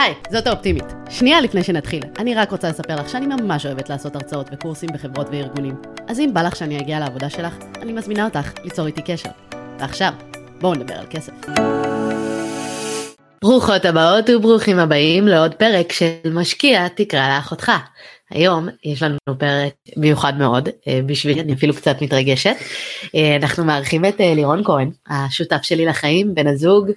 היי, זאת האופטימית. שנייה לפני שנתחיל, אני רק רוצה לספר לך שאני ממש אוהבת לעשות הרצאות וקורסים בחברות וארגונים. אז אם בא לך שאני אגיע לעבודה שלך, אני מזמינה אותך ליצור איתי קשר. ועכשיו, בואו נדבר על כסף. ברוכות הבאות וברוכים הבאים לעוד פרק של משקיע תקרא לאחותך. היום יש לנו פרק מיוחד מאוד אה, בשבילי אני אפילו קצת מתרגשת. אה, אנחנו מארחים את אה, לירון כהן השותף שלי לחיים בן הזוג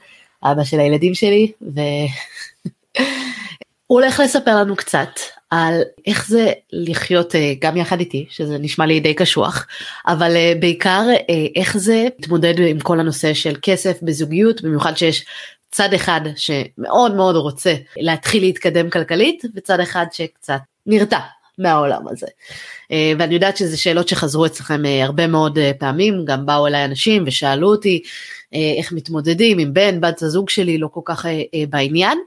אבא של הילדים שלי והוא הולך לספר לנו קצת על איך זה לחיות גם יחד איתי שזה נשמע לי די קשוח אבל בעיקר איך זה להתמודד עם כל הנושא של כסף בזוגיות במיוחד שיש צד אחד שמאוד מאוד רוצה להתחיל להתקדם כלכלית וצד אחד שקצת נרתע מהעולם הזה. אה, ואני יודעת שזה שאלות שחזרו אצלכם אה, הרבה מאוד אה, פעמים, גם באו אליי אנשים ושאלו אותי איך מתמודדים עם בן, בת הזוג שלי לא כל כך בעניין.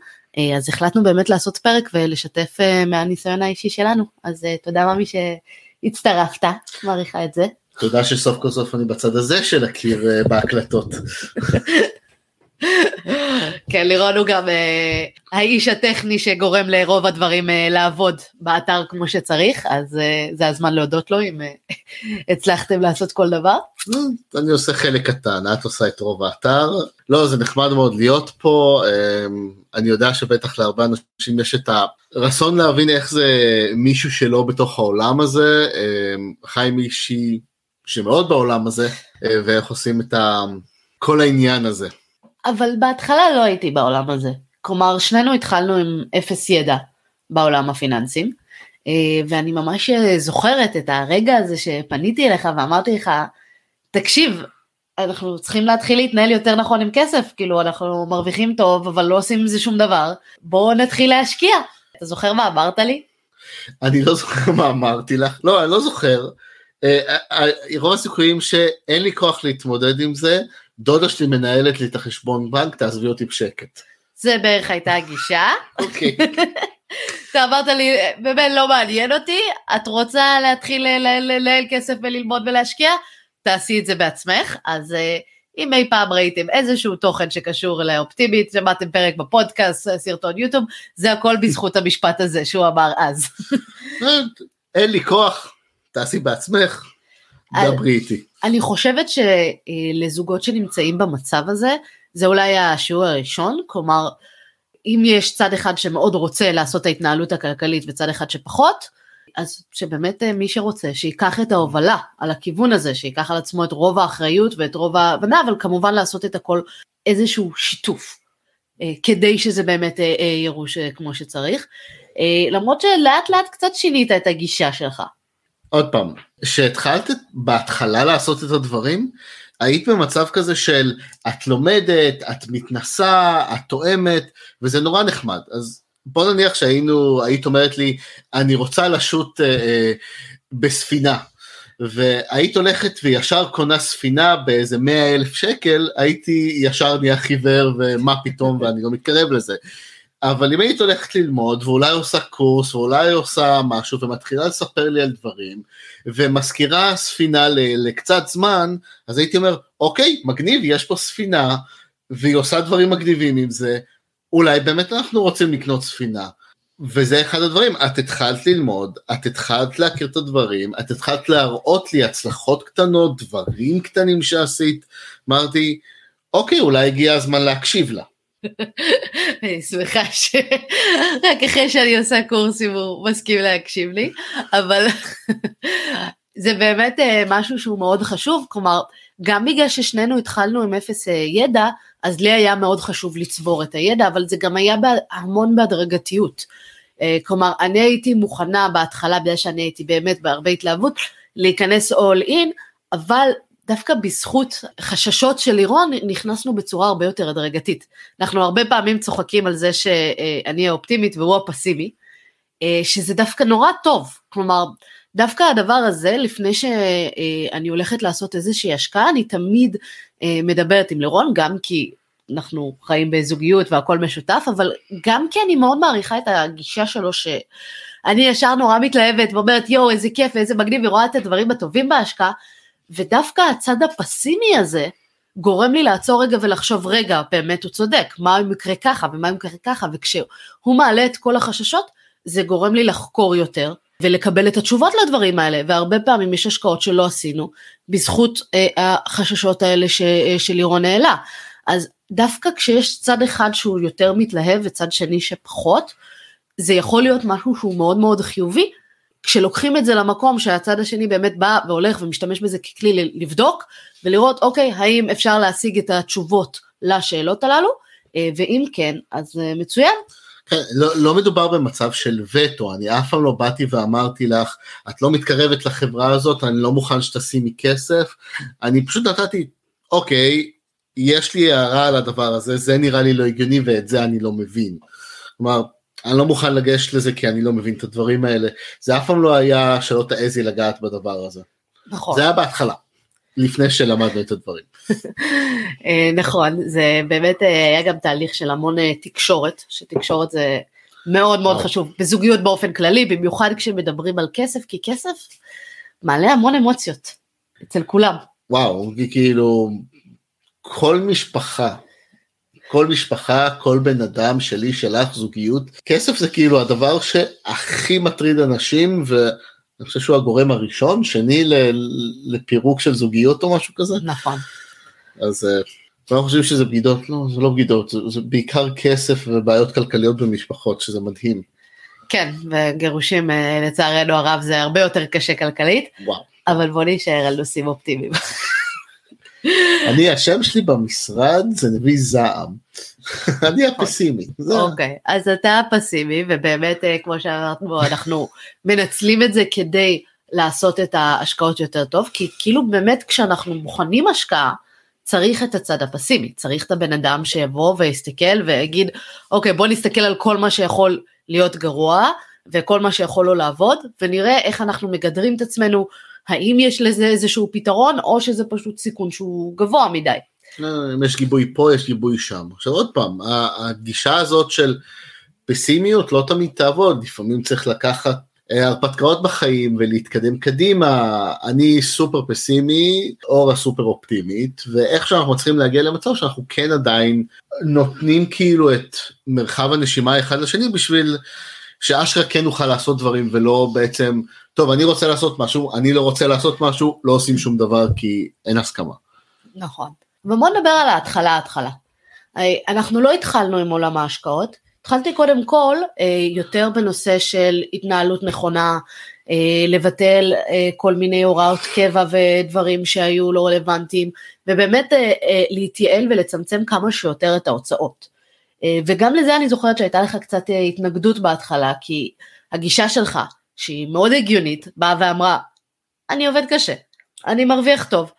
אז החלטנו באמת לעשות פרק ולשתף מהניסיון האישי שלנו. אז תודה ממי שהצטרפת, מעריכה את זה. תודה שסוף כל סוף אני בצד הזה של הקיר בהקלטות. כן, לירון הוא גם אה, האיש הטכני שגורם לרוב הדברים אה, לעבוד באתר כמו שצריך, אז אה, זה הזמן להודות לו אם אה, הצלחתם לעשות כל דבר. אה, אני עושה חלק קטן, את עושה את רוב האתר. לא, זה נחמד מאוד להיות פה, אה, אני יודע שבטח להרבה אנשים יש את הרצון להבין איך זה מישהו שלא בתוך העולם הזה, אה, חי מישהי שמאוד בעולם הזה, אה, ואיך עושים את. כל העניין הזה. אבל בהתחלה לא הייתי בעולם הזה. כלומר, שנינו התחלנו עם אפס ידע בעולם הפיננסים, אה, ואני ממש זוכרת את הרגע הזה שפניתי אליך ואמרתי לך, תקשיב, אנחנו צריכים להתחיל להתנהל יותר נכון עם כסף, כאילו אנחנו מרוויחים טוב אבל לא עושים עם זה שום דבר, בואו נתחיל להשקיע. אתה זוכר מה אמרת לי? אני לא זוכר מה אמרתי לך, לא, אני לא זוכר. אה, אה, רוב הסיכויים שאין לי כוח להתמודד עם זה, דודה שלי מנהלת לי את החשבון בנק, תעזבי אותי בשקט. זה בערך הייתה הגישה. אוקיי. אתה אמרת לי, באמת לא מעניין אותי, את רוצה להתחיל לנהל כסף וללמוד ולהשקיע? תעשי את זה בעצמך. אז אה, אם אי פעם ראיתם איזשהו תוכן שקשור לאופטימית, שמעתם פרק בפודקאסט, סרטון יוטיוב, זה הכל בזכות המשפט הזה שהוא אמר אז. אין לי כוח, תעשי בעצמך, דברי איתי. אני חושבת שלזוגות שנמצאים במצב הזה, זה אולי השיעור הראשון, כלומר, אם יש צד אחד שמאוד רוצה לעשות את ההתנהלות הכלכלית וצד אחד שפחות, אז שבאמת אה, מי שרוצה שיקח את ההובלה על הכיוון הזה, שיקח על עצמו את רוב האחריות ואת רוב ההבנה, אבל כמובן לעשות את הכל איזשהו שיתוף, אה, כדי שזה באמת אה, ירוש כמו שצריך, למרות שלאט לאט קצת שינית את הגישה שלך. עוד פעם, כשהתחלת בהתחלה לעשות את הדברים, היית במצב כזה של את לומדת, את מתנסה, את תואמת, וזה נורא נחמד. אז בוא נניח שהיינו, היית אומרת לי, אני רוצה לשוט אה, אה, בספינה, והיית הולכת וישר קונה ספינה באיזה מאה אלף שקל, הייתי ישר נהיה חיוור ומה פתאום ואני לא מתקרב לזה. אבל אם היית הולכת ללמוד ואולי עושה קורס ואולי עושה משהו ומתחילה לספר לי על דברים ומזכירה ספינה לקצת זמן אז הייתי אומר אוקיי מגניב יש פה ספינה והיא עושה דברים מגניבים עם זה אולי באמת אנחנו רוצים לקנות ספינה. וזה אחד הדברים. את התחלת ללמוד את התחלת להכיר את הדברים את התחלת להראות לי הצלחות קטנות דברים קטנים שעשית. אמרתי אוקיי אולי הגיע הזמן להקשיב לה. אני שמחה שרק אחרי שאני עושה קורסים הוא מסכים להקשיב לי, אבל זה באמת אה, משהו שהוא מאוד חשוב, כלומר, גם בגלל ששנינו התחלנו עם אפס אה, ידע, אז לי היה מאוד חשוב לצבור את הידע, אבל זה גם היה המון בהדרגתיות. אה, כלומר, אני הייתי מוכנה בהתחלה, בגלל שאני הייתי באמת בהרבה התלהבות, להיכנס all in, אבל דווקא בזכות חששות של לירון נכנסנו בצורה הרבה יותר הדרגתית. אנחנו הרבה פעמים צוחקים על זה שאני האופטימית והוא הפסימי, אה, שזה דווקא נורא טוב, כלומר דווקא הדבר הזה לפני שאני הולכת לעשות איזושהי השקעה אני תמיד אה, מדברת עם לירון גם כי אנחנו חיים בזוגיות והכל משותף אבל גם כי אני מאוד מעריכה את הגישה שלו שאני ישר נורא מתלהבת ואומרת יואו איזה כיף ואיזה מגניב ורואה את הדברים הטובים בהשקעה ודווקא הצד הפסימי הזה, גורם לי לעצור רגע ולחשוב רגע באמת הוא צודק מה אם יקרה ככה ומה אם יקרה ככה וכשהוא מעלה את כל החששות זה גורם לי לחקור יותר ולקבל את התשובות לדברים האלה והרבה פעמים יש השקעות שלא עשינו בזכות אה, החששות האלה ש, אה, שלירון העלה. אז דווקא כשיש צד אחד שהוא יותר מתלהב וצד שני שפחות זה יכול להיות משהו שהוא מאוד מאוד חיובי. כשלוקחים את זה למקום שהצד השני באמת בא והולך ומשתמש בזה ככלי לבדוק ולראות אוקיי האם אפשר להשיג את התשובות לשאלות הללו? אה, ואם כן אז אה, מצוין. כן, לא, לא מדובר במצב של וטו, אני אף פעם לא באתי ואמרתי לך, את לא מתקרבת לחברה הזאת, אני לא מוכן שתשימי כסף, אני פשוט נתתי, אוקיי, יש לי הערה על הדבר הזה, זה נראה לי לא הגיוני ואת זה אני לא מבין. כלומר, אני לא מוכן לגשת לזה כי אני לא מבין את הדברים האלה. זה אף פעם לא היה שלא תעזי לגעת בדבר הזה. נכון. זה היה בהתחלה, לפני שלמדנו את הדברים. אה, נכון, זה באמת אה, היה גם תהליך של המון אה, תקשורת, שתקשורת זה מאוד מאוד חשוב, בזוגיות באופן כללי, במיוחד כשמדברים על כסף, כי כסף מעלה המון אמוציות אצל כולם. וואו, כאילו כל משפחה כל משפחה, כל בן אדם, שלי, שלך, זוגיות. כסף זה כאילו הדבר שהכי מטריד אנשים, ואני חושב שהוא הגורם הראשון, שני לפירוק של זוגיות או משהו כזה. נכון. אז אה, אנחנו חושבים שזה בגידות, לא, זה לא בגידות, זה, זה בעיקר כסף ובעיות כלכליות במשפחות, שזה מדהים. כן, וגירושים אה, לצערנו הרב זה הרבה יותר קשה כלכלית, וואו. אבל בוא נשאר על נושאים אופטימיים. אני השם שלי במשרד זה נביא זעם. אני הפסימי. אוקיי, אז אתה הפסימי ובאמת אה, כמו שאמרנו אנחנו מנצלים את זה כדי לעשות את ההשקעות יותר טוב כי כאילו באמת כשאנחנו בוחנים השקעה צריך את הצד הפסימי צריך את הבן אדם שיבוא ויסתכל ויגיד אוקיי בוא נסתכל על כל מה שיכול להיות גרוע וכל מה שיכול לא לעבוד ונראה איך אנחנו מגדרים את עצמנו האם יש לזה איזשהו פתרון או שזה פשוט סיכון שהוא גבוה מדי. אה, אם יש גיבוי פה יש גיבוי שם. עכשיו עוד פעם, הגישה הזאת של פסימיות לא תמיד תעבוד, לפעמים צריך לקחת הרפתקאות בחיים ולהתקדם קדימה, אני סופר פסימי, אורה סופר אופטימית, ואיך שאנחנו מצליחים להגיע למצב שאנחנו כן עדיין נותנים כאילו את מרחב הנשימה אחד לשני בשביל שאשכרה כן נוכל לעשות דברים ולא בעצם טוב אני רוצה לעשות משהו אני לא רוצה לעשות משהו לא עושים שום דבר כי אין הסכמה. נכון ובוא נדבר על ההתחלה ההתחלה. אנחנו לא התחלנו עם עולם ההשקעות התחלתי קודם כל אה, יותר בנושא של התנהלות נכונה אה, לבטל אה, כל מיני הוראות קבע ודברים שהיו לא רלוונטיים ובאמת להתייעל ולצמצם כמה שיותר את ההוצאות. וגם לזה אני זוכרת שהייתה לך קצת התנגדות בהתחלה כי הגישה שלך שהיא מאוד הגיונית, באה ואמרה, אני עובד קשה, אני מרוויח טוב,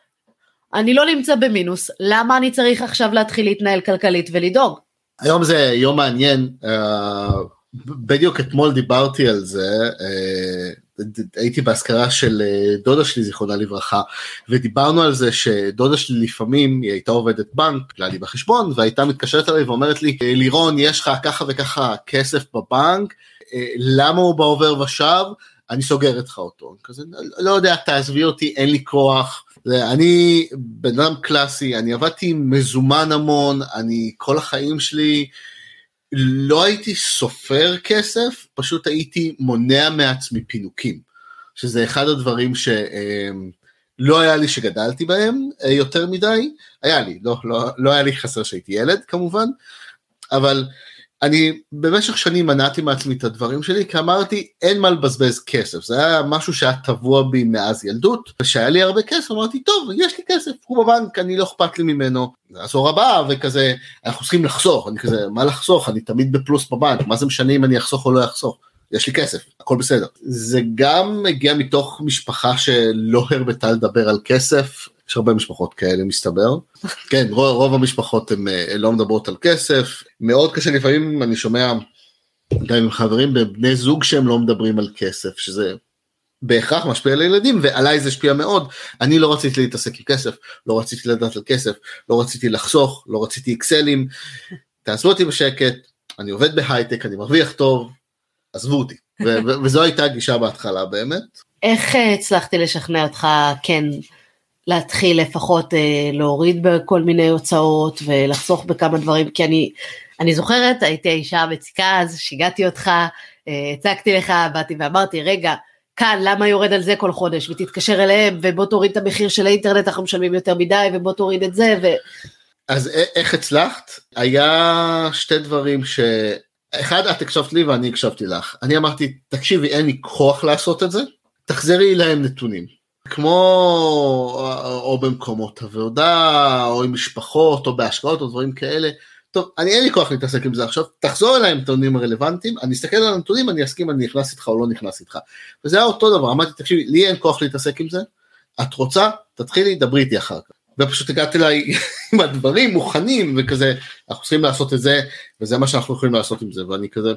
אני לא נמצא במינוס, למה אני צריך עכשיו להתחיל להתנהל כלכלית ולדאוג? היום זה יום מעניין, uh, בדיוק אתמול דיברתי על זה, uh, הייתי באזכרה של uh, דודה שלי זיכרונה לברכה ודיברנו על זה שדודה שלי לפעמים היא הייתה עובדת בנק, כלל לי בחשבון והייתה מתקשרת אליי ואומרת לי לירון יש לך ככה וככה כסף בבנק אה, למה הוא בעובר ושב, אני סוגר לך אותו. כזה, לא יודע, תעזבי אותי, אין לי כוח. אני בן אדם קלאסי, אני עבדתי מזומן המון, אני כל החיים שלי לא הייתי סופר כסף, פשוט הייתי מונע מעצמי פינוקים. שזה אחד הדברים שלא היה לי שגדלתי בהם אה, יותר מדי, היה לי, לא, לא, לא היה לי חסר שהייתי ילד כמובן, אבל אני במשך שנים מנעתי מעצמי את הדברים שלי כי אמרתי אין מה לבזבז כסף. זה היה משהו שהיה טבוע בי מאז ילדות ושהיה לי הרבה כסף אמרתי טוב יש לי כסף הוא בבנק אני לא אכפת לי ממנו. עשור הבא וכזה אנחנו צריכים לחסוך. אני כזה מה לחסוך? אני תמיד בפלוס בבנק מה זה משנה אם אני אחסוך או לא אחסוך? יש לי כסף הכל בסדר. זה גם מגיע מתוך משפחה שלא הרבתה לדבר על כסף יש הרבה משפחות כאלה מסתבר. כן, רוב, רוב המשפחות הן אה, לא מדברות על כסף, מאוד קשה לפעמים אני שומע גם עם חברים בבני זוג שהם לא מדברים על כסף, שזה בהכרח משפיע על הילדים ועליי זה השפיע מאוד אני לא רציתי להתעסק עם כסף לא רציתי לדעת על כסף לא רציתי לחסוך לא רציתי אקסלים תעזבו אותי בשקט אני עובד בהייטק אני מרוויח טוב עזבו אותי וזו הייתה הגישה בהתחלה באמת. איך אה, הצלחתי לשכנע אותך כן להתחיל לפחות אה, להוריד בכל מיני הוצאות ולחסוך בכמה דברים, כי אני, אני זוכרת, הייתי האישה המציקה אז, שיגעתי אותך, אה, הצגתי לך, באתי ואמרתי, רגע, כאן למה יורד על זה כל חודש ותתקשר אליהם ובוא תוריד את המחיר של האינטרנט אנחנו משלמים יותר מדי ובוא תוריד את זה ו... אז איך הצלחת? היה שתי דברים ש... אחד את הקשבת לי ואני הקשבתי לך. אני אמרתי תקשיבי אין לי כוח לעשות את זה, תחזרי להם נתונים. כמו או במקומות עבודה או עם משפחות או בהשקעות או דברים כאלה. טוב, אני אין לי כוח להתעסק עם זה עכשיו, תחזור אליי עם הנתונים הרלוונטיים, אני אסתכל על הנתונים, אני אסכים אני נכנס איתך או לא נכנס איתך. וזה היה אותו דבר, אמרתי, תקשיבי, לי אין כוח להתעסק עם זה, את רוצה, תתחילי, דברי איתי אחר כך. ופשוט הגעת אליי עם הדברים מוכנים וכזה, אנחנו צריכים לעשות את זה, וזה מה שאנחנו יכולים לעשות עם זה, ואני כזה,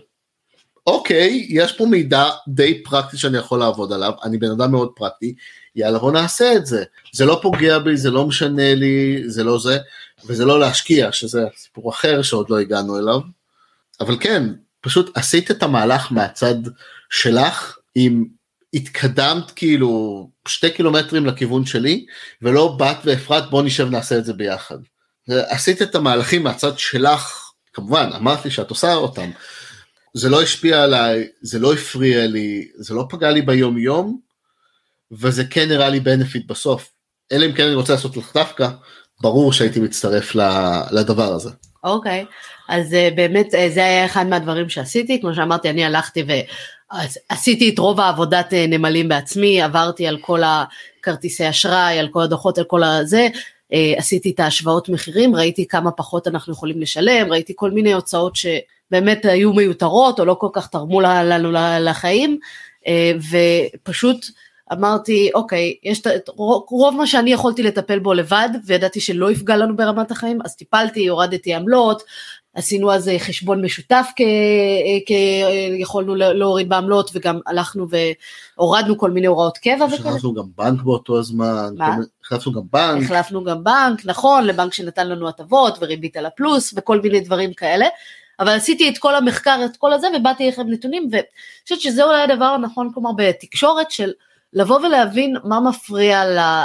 אוקיי, יש פה מידע די פרקטי שאני יכול לעבוד עליו, אני בן אדם מאוד פרקטי, יאללה בוא נעשה את זה. זה לא פוגע בי, זה לא משנה לי, זה לא זה, וזה לא להשקיע, שזה סיפור אחר שעוד לא הגענו אליו. אבל כן, פשוט עשית את המהלך מהצד שלך, עם התקדמת כאילו שתי קילומטרים לכיוון שלי, ולא באת והפרעת בוא נשב נעשה את זה ביחד. עשית את המהלכים מהצד שלך, כמובן, אמרת לי שאת עושה אותם. זה לא השפיע עליי, זה לא הפריע לי, זה לא פגע לי ביום יום, וזה כן נראה לי בנפיט בסוף. אלא אם כן אני רוצה לעשות לך דווקא, ברור שהייתי מצטרף לדבר הזה. אוקיי, okay. אז uh, באמת uh, זה היה אחד מהדברים שעשיתי, כמו שאמרתי אני הלכתי ועשיתי את רוב העבודת uh, נמלים בעצמי, עברתי על כל הכרטיסי אשראי, על כל הדוחות, על כל הזה, uh, עשיתי את ההשוואות מחירים, ראיתי כמה פחות אנחנו יכולים לשלם, ראיתי כל מיני הוצאות שבאמת היו מיותרות או לא כל כך תרמו לנו לחיים, uh, ופשוט אמרתי אוקיי יש את רוב מה שאני יכולתי לטפל בו לבד וידעתי שלא יפגע לנו ברמת החיים אז טיפלתי הורדתי עמלות עשינו אז חשבון משותף כי יכולנו להוריד בעמלות וגם הלכנו והורדנו כל מיני הוראות קבע. החלפנו גם בנק באותו הזמן, החלפנו גם בנק. החלפנו גם בנק, נכון, לבנק שנתן לנו הטבות וריבית על הפלוס וכל מיני דברים כאלה. אבל עשיתי את כל המחקר, את כל הזה ובאתי לכם נתונים ואני חושבת שזה אולי הדבר הנכון כלומר בתקשורת של לבוא ולהבין מה מפריע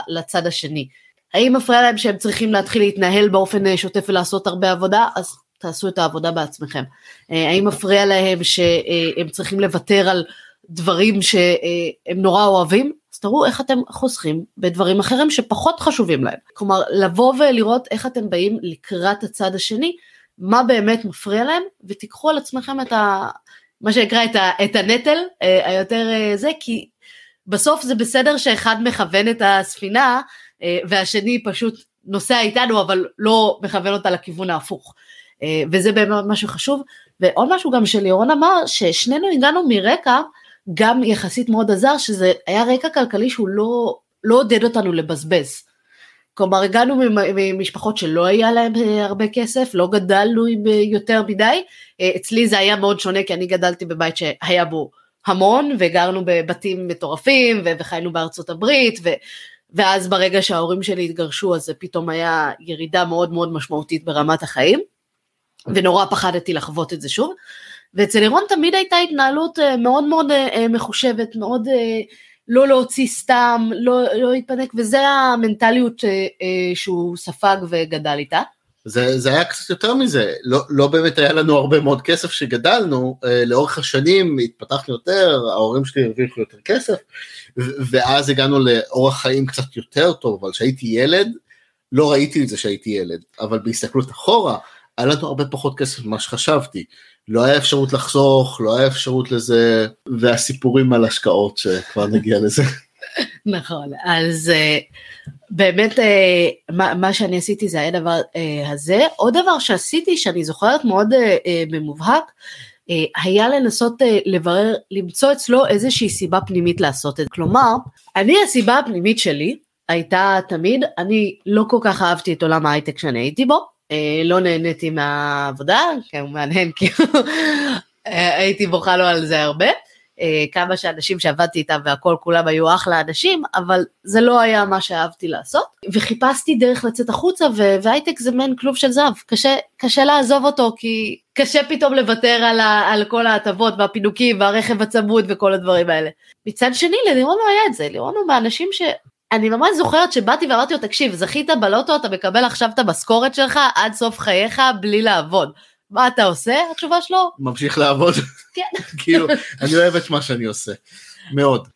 לצד השני. האם מפריע להם שהם צריכים להתחיל להתנהל באופן אה, שוטף ולעשות הרבה עבודה? אז תעשו את העבודה בעצמכם. אה, האם מפריע להם שהם צריכים לוותר על דברים שהם נורא אוהבים? אז תראו איך אתם חוסכים בדברים אחרים שפחות חשובים להם. כלומר, לבוא ולראות איך אתם באים לקראת הצד השני, מה באמת מפריע להם, ותיקחו על עצמכם את ה... מה שנקרא את, ה, את הנטל אה, היותר זה, כי בסוף זה בסדר שאחד מכוון את הספינה אה, והשני פשוט נוסע איתנו אבל לא מכוון אותה לכיוון ההפוך. אה, וזה באמת משהו חשוב. ועוד משהו גם שלירון אמר ששנינו הגענו מרקע גם יחסית מאוד עזר שזה היה רקע כלכלי שהוא לא, לא עודד אותנו לבזבז. כלומר הגענו ממשפחות שלא היה להם אה, הרבה כסף, לא גדלנו יותר מדי, אצלי זה היה מאוד שונה כי אני גדלתי בבית שהיה בו המון וגרנו בבתים מטורפים וחיינו בארצות הברית ו, ואז ברגע שההורים שלי התגרשו אז זה פתאום היה ירידה מאוד מאוד משמעותית ברמת החיים ונורא פחדתי לחוות את זה שוב ואצל לירון תמיד הייתה התנהלות אה, מאוד מאוד אה, אה, מחושבת מאוד לא להוציא סתם לא, לא להתפנק וזה המנטליות שהוא ספג וגדל איתה. זה, זה היה קצת יותר מזה, לא, לא באמת היה לנו הרבה מאוד כסף שגדלנו, אה, לאורך השנים התפתחנו יותר, ההורים שלי הרוויחו יותר כסף, ואז הגענו לאורח חיים קצת יותר טוב, אבל כשהייתי ילד, לא ראיתי את זה שהייתי ילד, אבל בהסתכלות אחורה, היה לנו הרבה פחות כסף ממה שחשבתי. לא היה אפשרות לחסוך, לא היה אפשרות לזה, והסיפורים על השקעות שכבר נגיע לזה. נכון, אז אה, באמת אה, מה, שאני עשיתי זה היה דבר אה, הזה. עוד דבר שעשיתי שאני זוכרת מאוד במובהק, היה לנסות לברר, למצוא אצלו איזושהי סיבה פנימית לעשות את זה. כלומר, אני הסיבה הפנימית שלי הייתה תמיד, אני לא כל כך אהבתי את עולם ההייטק שאני הייתי בו, לא נהניתי מהעבודה, כן הוא מעניין כי הייתי בוכה לו על זה הרבה. אה, כמה שאנשים שעבדתי איתם והכל כולם היו אחלה אנשים, אבל זה לא היה מה שאהבתי לעשות. וחיפשתי דרך לצאת החוצה והייטק זה מעין כלוב של זהב, קשה, קשה לעזוב אותו כי קשה פתאום לוותר על, ה, על כל ההטבות והפינוקים והרכב הצמוד וכל הדברים האלה. מצד שני ללירון לא היה את זה, לירון הוא מהאנשים ש... אני ממש זוכרת שבאתי ואמרתי לו, תקשיב, זכית בלוטו, אתה מקבל עכשיו את המשכורת שלך עד סוף חייך בלי לעבוד. מה אתה עושה? התשובה שלו, ממשיך לעבוד. כן. כאילו, אני אוהב את מה שאני עושה. מאוד.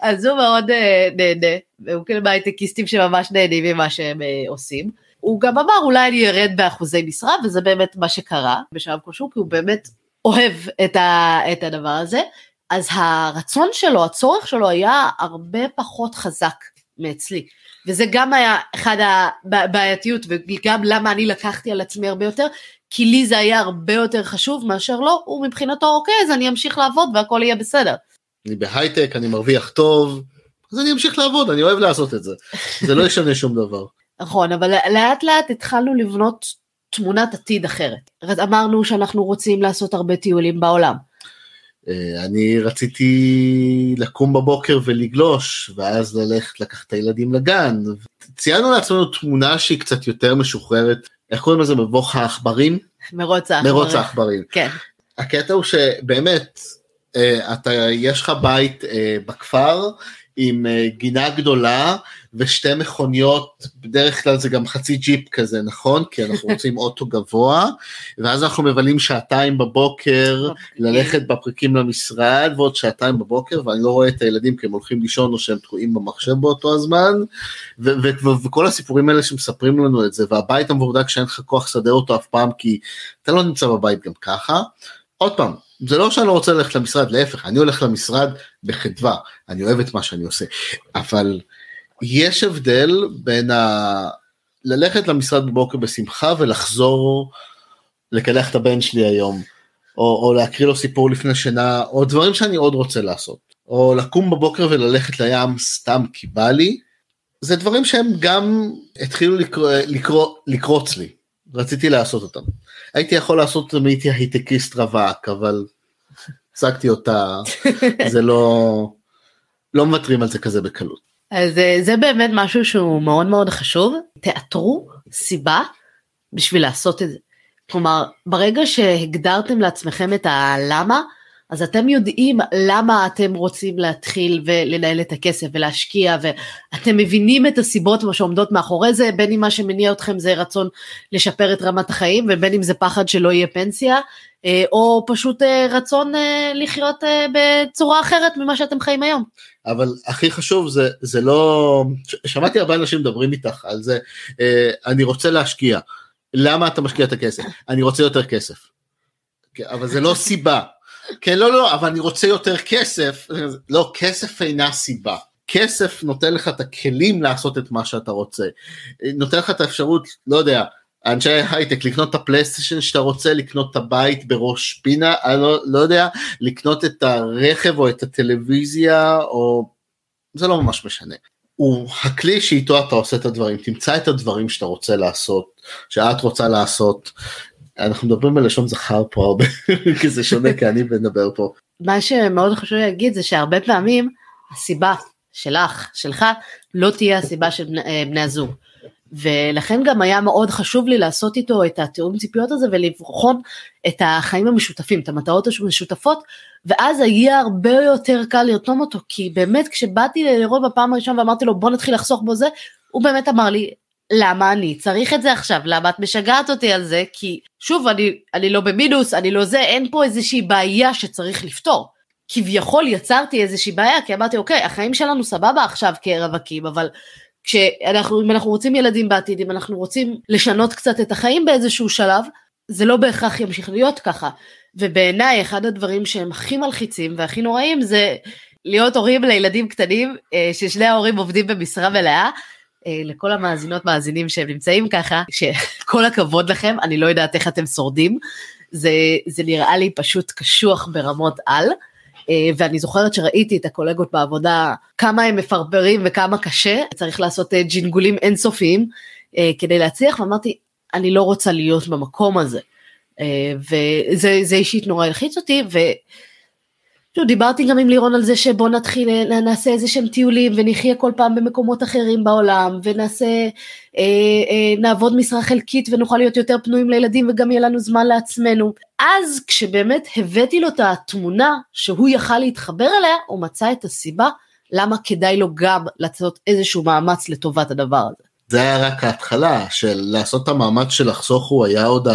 אז הוא מאוד אה, נהנה, והוא כאילו מהייטקיסטים שממש נהנים ממה שהם אה, עושים. הוא גם אמר אולי אני ארד באחוזי משרה, וזה באמת מה שקרה בשלב כלשהו, כי הוא באמת אוהב את, ה, את הדבר הזה. אז הרצון שלו, הצורך שלו היה הרבה פחות חזק מאצלי. וזה גם היה אחד הבעייתיות, וגם למה אני לקחתי על עצמי הרבה יותר, כי לי זה היה הרבה יותר חשוב מאשר לא, הוא מבחינתו אוקיי, אז אני אמשיך לעבוד והכל יהיה בסדר. אני בהייטק, אני מרוויח טוב, אז אני אמשיך לעבוד, אני אוהב לעשות את זה. זה לא ישנה שום דבר. נכון, אבל לאט לאט התחלנו לבנות תמונת עתיד אחרת. אמרנו שאנחנו רוצים לעשות הרבה טיולים בעולם. אה, אני רציתי לקום בבוקר ולגלוש, ואז ללכת לקחת את הילדים לגן. ציינו לעצמנו תמונה שהיא קצת יותר משוחררת, איך קוראים לזה? מבוך העכברים? מרוץ העכברים. מרוץ העכברים. כן. הקטע הוא שבאמת, אה, אתה, יש לך בית אה, בכפר, עם אה, גינה גדולה ושתי מכוניות, בדרך כלל זה גם חצי ג'יפ כזה, נכון? כי אנחנו רוצים אוטו גבוה, ואז אנחנו מבלים שעתיים בבוקר ללכת בפרקים למשרד, ועוד שעתיים בבוקר, ואני לא רואה את הילדים כי הם הולכים לישון או שהם תקועים במחשב באותו הזמן, וכל הסיפורים האלה שמספרים לנו את זה, והבית המבורדק שאין לך כוח לסדר אותו אף פעם, כי אתה לא נמצא בבית גם ככה. עוד פעם, זה לא שאני לא רוצה ללכת למשרד, להפך, אני הולך למשרד בחדווה, אני אוהב את מה שאני עושה, אבל יש הבדל בין ה... ללכת למשרד בבוקר בשמחה ולחזור לקלח את הבן שלי היום, או, או להקריא לו סיפור לפני שינה, או דברים שאני עוד רוצה לעשות, או לקום בבוקר וללכת לים סתם כי בא לי, זה דברים שהם גם התחילו לקרוא, לקרוא, לקרוץ לי, רציתי לעשות אותם. הייתי יכול לעשות אותם הייתי הייטקיסט רווק, אבל הפסקתי אותה, זה לא, לא מוותרים על זה כזה בקלות. אז אה, זה באמת משהו שהוא מאוד מאוד חשוב, תאתרו סיבה בשביל לעשות את זה. כלומר, ברגע שהגדרתם לעצמכם את הלמה, אז אתם יודעים למה אתם רוצים להתחיל ולנהל את הכסף ולהשקיע ואתם מבינים את הסיבות שעומדות מאחורי זה בין אם מה שמניע אתכם זה רצון לשפר את רמת החיים ובין אם זה פחד שלא יהיה פנסיה אה, או פשוט אה, רצון אה, לחיות בצורה אחרת ממה שאתם חיים היום. אבל הכי חשוב זה זה לא שמעתי הרבה אנשים מדברים איתך על זה אני רוצה להשקיע למה אתה משקיע את הכסף אני רוצה יותר כסף. אבל זה לא סיבה כן, לא, לא, אבל אני רוצה יותר כסף. לא, כסף אינה סיבה. כסף נותן לך את הכלים לעשות את מה שאתה רוצה. נותן לך את האפשרות, לא יודע, אנשי הייטק, לקנות את הפלייסטיישן שאתה רוצה, לקנות את הבית בראש פינה, אני לא, לא יודע, לקנות את הרכב או את הטלוויזיה, או... זה לא ממש משנה. הוא הכלי שאיתו אתה עושה את הדברים, תמצא את הדברים שאתה רוצה לעשות, שאת רוצה לעשות, אנחנו מדברים בלשון זכר פה הרבה, כי זה שונה כי אני מדבר פה. מה שמאוד חשוב להגיד זה שהרבה פעמים הסיבה שלך, שלך, לא תהיה הסיבה של בני, אה, בני הזוג. ולכן גם היה מאוד חשוב לי לעשות איתו את התיאום ציפיות הזה ולבחון את החיים המשותפים, את המטרות המשותפות, ואז היה הרבה יותר קל לרתום אותו, כי באמת כשבאתי לראות בפעם הראשונה ואמרתי לו בוא נתחיל לחסוך בו זה, הוא באמת אמר לי למה אני צריך את זה עכשיו? למה את משגעת אותי על זה? כי שוב, אני, אני לא במינוס, אני לא זה, אין פה איזושהי בעיה שצריך לפתור. כביכול יצרתי איזושהי בעיה, כי אמרתי, אוקיי, החיים שלנו סבבה עכשיו כרווקים, אבל כשאנחנו, אם אנחנו רוצים ילדים בעתיד, אם אנחנו רוצים לשנות קצת את החיים באיזשהו שלב, זה לא בהכרח ימשיך להיות ככה. ובעיניי, אחד הדברים שהם הכי מלחיצים והכי נוראים זה להיות הורים לילדים קטנים, אה, ששני ההורים עובדים במשרה מלאה, אה, לכל המאזינות מאזינים שהם נמצאים ככה, שכל הכבוד לכם, אני לא יודעת איך אתם שורדים, זה, זה נראה לי פשוט קשוח ברמות על. אה, ואני זוכרת שראיתי את הקולגות בעבודה, כמה הם מפרברים וכמה קשה, צריך לעשות אה, ג'ינגולים אינסופיים כדי להצליח, ואמרתי, אני לא רוצה להיות במקום הזה. וזה אישית נורא הלחיץ אותי, ו... שוב, דיברתי גם עם לירון על זה שבוא נתחיל, אה, נעשה איזה שהם טיולים ונחיה כל פעם במקומות אחרים בעולם ונעשה, אה, אה, נעבוד משרה חלקית ונוכל להיות יותר פנויים לילדים וגם יהיה לנו זמן לעצמנו. אז כשבאמת הבאתי לו את התמונה שהוא יכל להתחבר אליה, הוא מצא את הסיבה למה כדאי לו גם לעשות איזשהו מאמץ לטובת הדבר הזה. זה היה רק ההתחלה של לעשות את המאמץ של לחסוך הוא היה עוד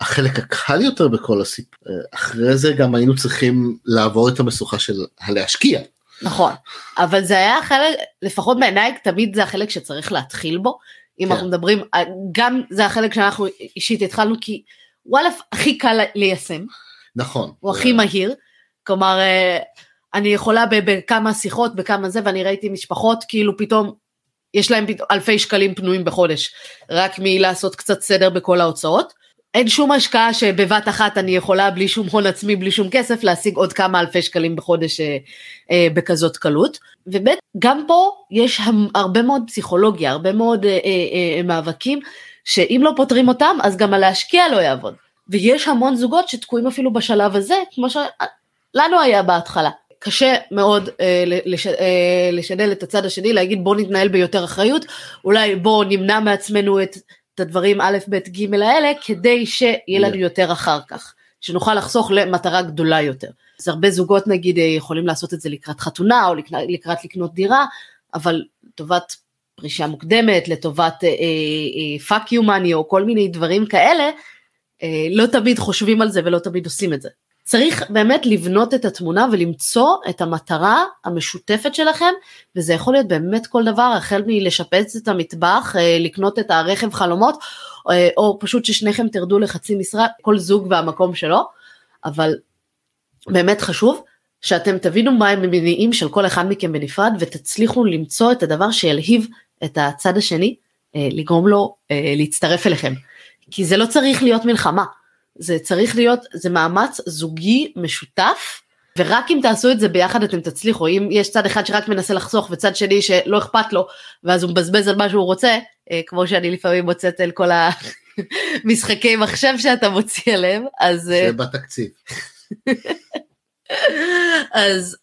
החלק הקל יותר בכל הסיפור. אחרי זה גם היינו צריכים לעבור את המשוכה של הלהשקיע. נכון, אבל זה היה חלק, לפחות בעיניי תמיד זה החלק שצריך להתחיל בו. אם כן. אנחנו מדברים, גם זה החלק שאנחנו אישית התחלנו כי וואלה הכי קל ליישם. נכון. הוא הכי מהיר. כלומר, אה, אני יכולה בכמה שיחות, בכמה זה, ואני ראיתי משפחות כאילו פתאום יש להם אלפי שקלים פנויים בחודש, רק מלעשות קצת סדר בכל ההוצאות. אין שום השקעה שבבת אחת אני יכולה בלי שום הון עצמי, בלי שום כסף, להשיג עוד כמה אלפי שקלים בחודש אה, אה, בכזאת קלות. ובאמת, גם פה יש הרבה מאוד פסיכולוגיה, הרבה מאוד אה, אה, אה, מאבקים, שאם לא פותרים אותם, אז גם הלהשקיע לא יעבוד. ויש המון זוגות שתקועים אפילו בשלב הזה, כמו שלנו היה בהתחלה. קשה מאוד אה, לש, אה, לשדל את הצד השני, להגיד בוא נתנהל ביותר אחריות, אולי בוא נמנע מעצמנו את, את הדברים א', ב', ג' האלה, כדי שיהיה לנו יותר אחר כך, שנוכל לחסוך למטרה גדולה יותר. אז הרבה זוגות נגיד אה, יכולים לעשות את זה לקראת חתונה או לקראת, לקראת לקנות דירה, אבל לטובת פרישה מוקדמת, לטובת fuck you money או כל מיני דברים כאלה, אה, לא תמיד חושבים על זה ולא תמיד עושים את זה. צריך באמת לבנות את התמונה ולמצוא את המטרה המשותפת שלכם, וזה יכול להיות באמת כל דבר, החל מלשפץ את המטבח, אה, לקנות את הרכב חלומות, אה, או פשוט ששניכם תרדו לחצי משרה, כל זוג והמקום שלו, אבל באמת חשוב שאתם תבינו מה הם המניעים של כל אחד מכם בנפרד, ותצליחו למצוא את הדבר שילהיב את הצד השני, לגרום לו להצטרף אליכם. כי זה לא צריך להיות מלחמה, זה צריך להיות, זה מאמץ זוגי משותף, ורק אם תעשו את זה ביחד אתם תצליחו, אם יש צד אחד שרק מנסה לחסוך וצד שני שלא אכפת לו, ואז הוא מבזבז על מה שהוא רוצה, אה, כמו שאני לפעמים מוצאת על כל המשחקי מחשב שאתה מוציא עליהם, אז... אה, זה בתקציב. אז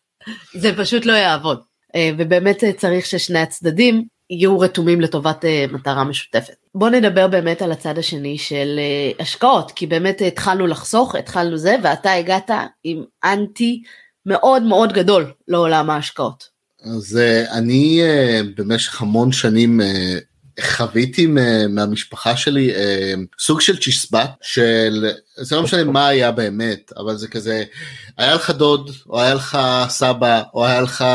זה פשוט לא יעבוד, אה, ובאמת צריך ששני הצדדים יהיו רתומים לטובת מטרה משותפת. בוא נדבר באמת על הצד השני של uh, השקעות, כי באמת התחלנו לחסוך, התחלנו זה, ואתה הגעת עם אנטי מאוד מאוד גדול לעולם ההשקעות. אז uh, אני uh, במשך המון שנים חוויתי מהמשפחה שלי אה, סוג של צ'יסבט של זה לא משנה מה היה באמת אבל זה כזה היה לך דוד או היה לך סבא או היה לך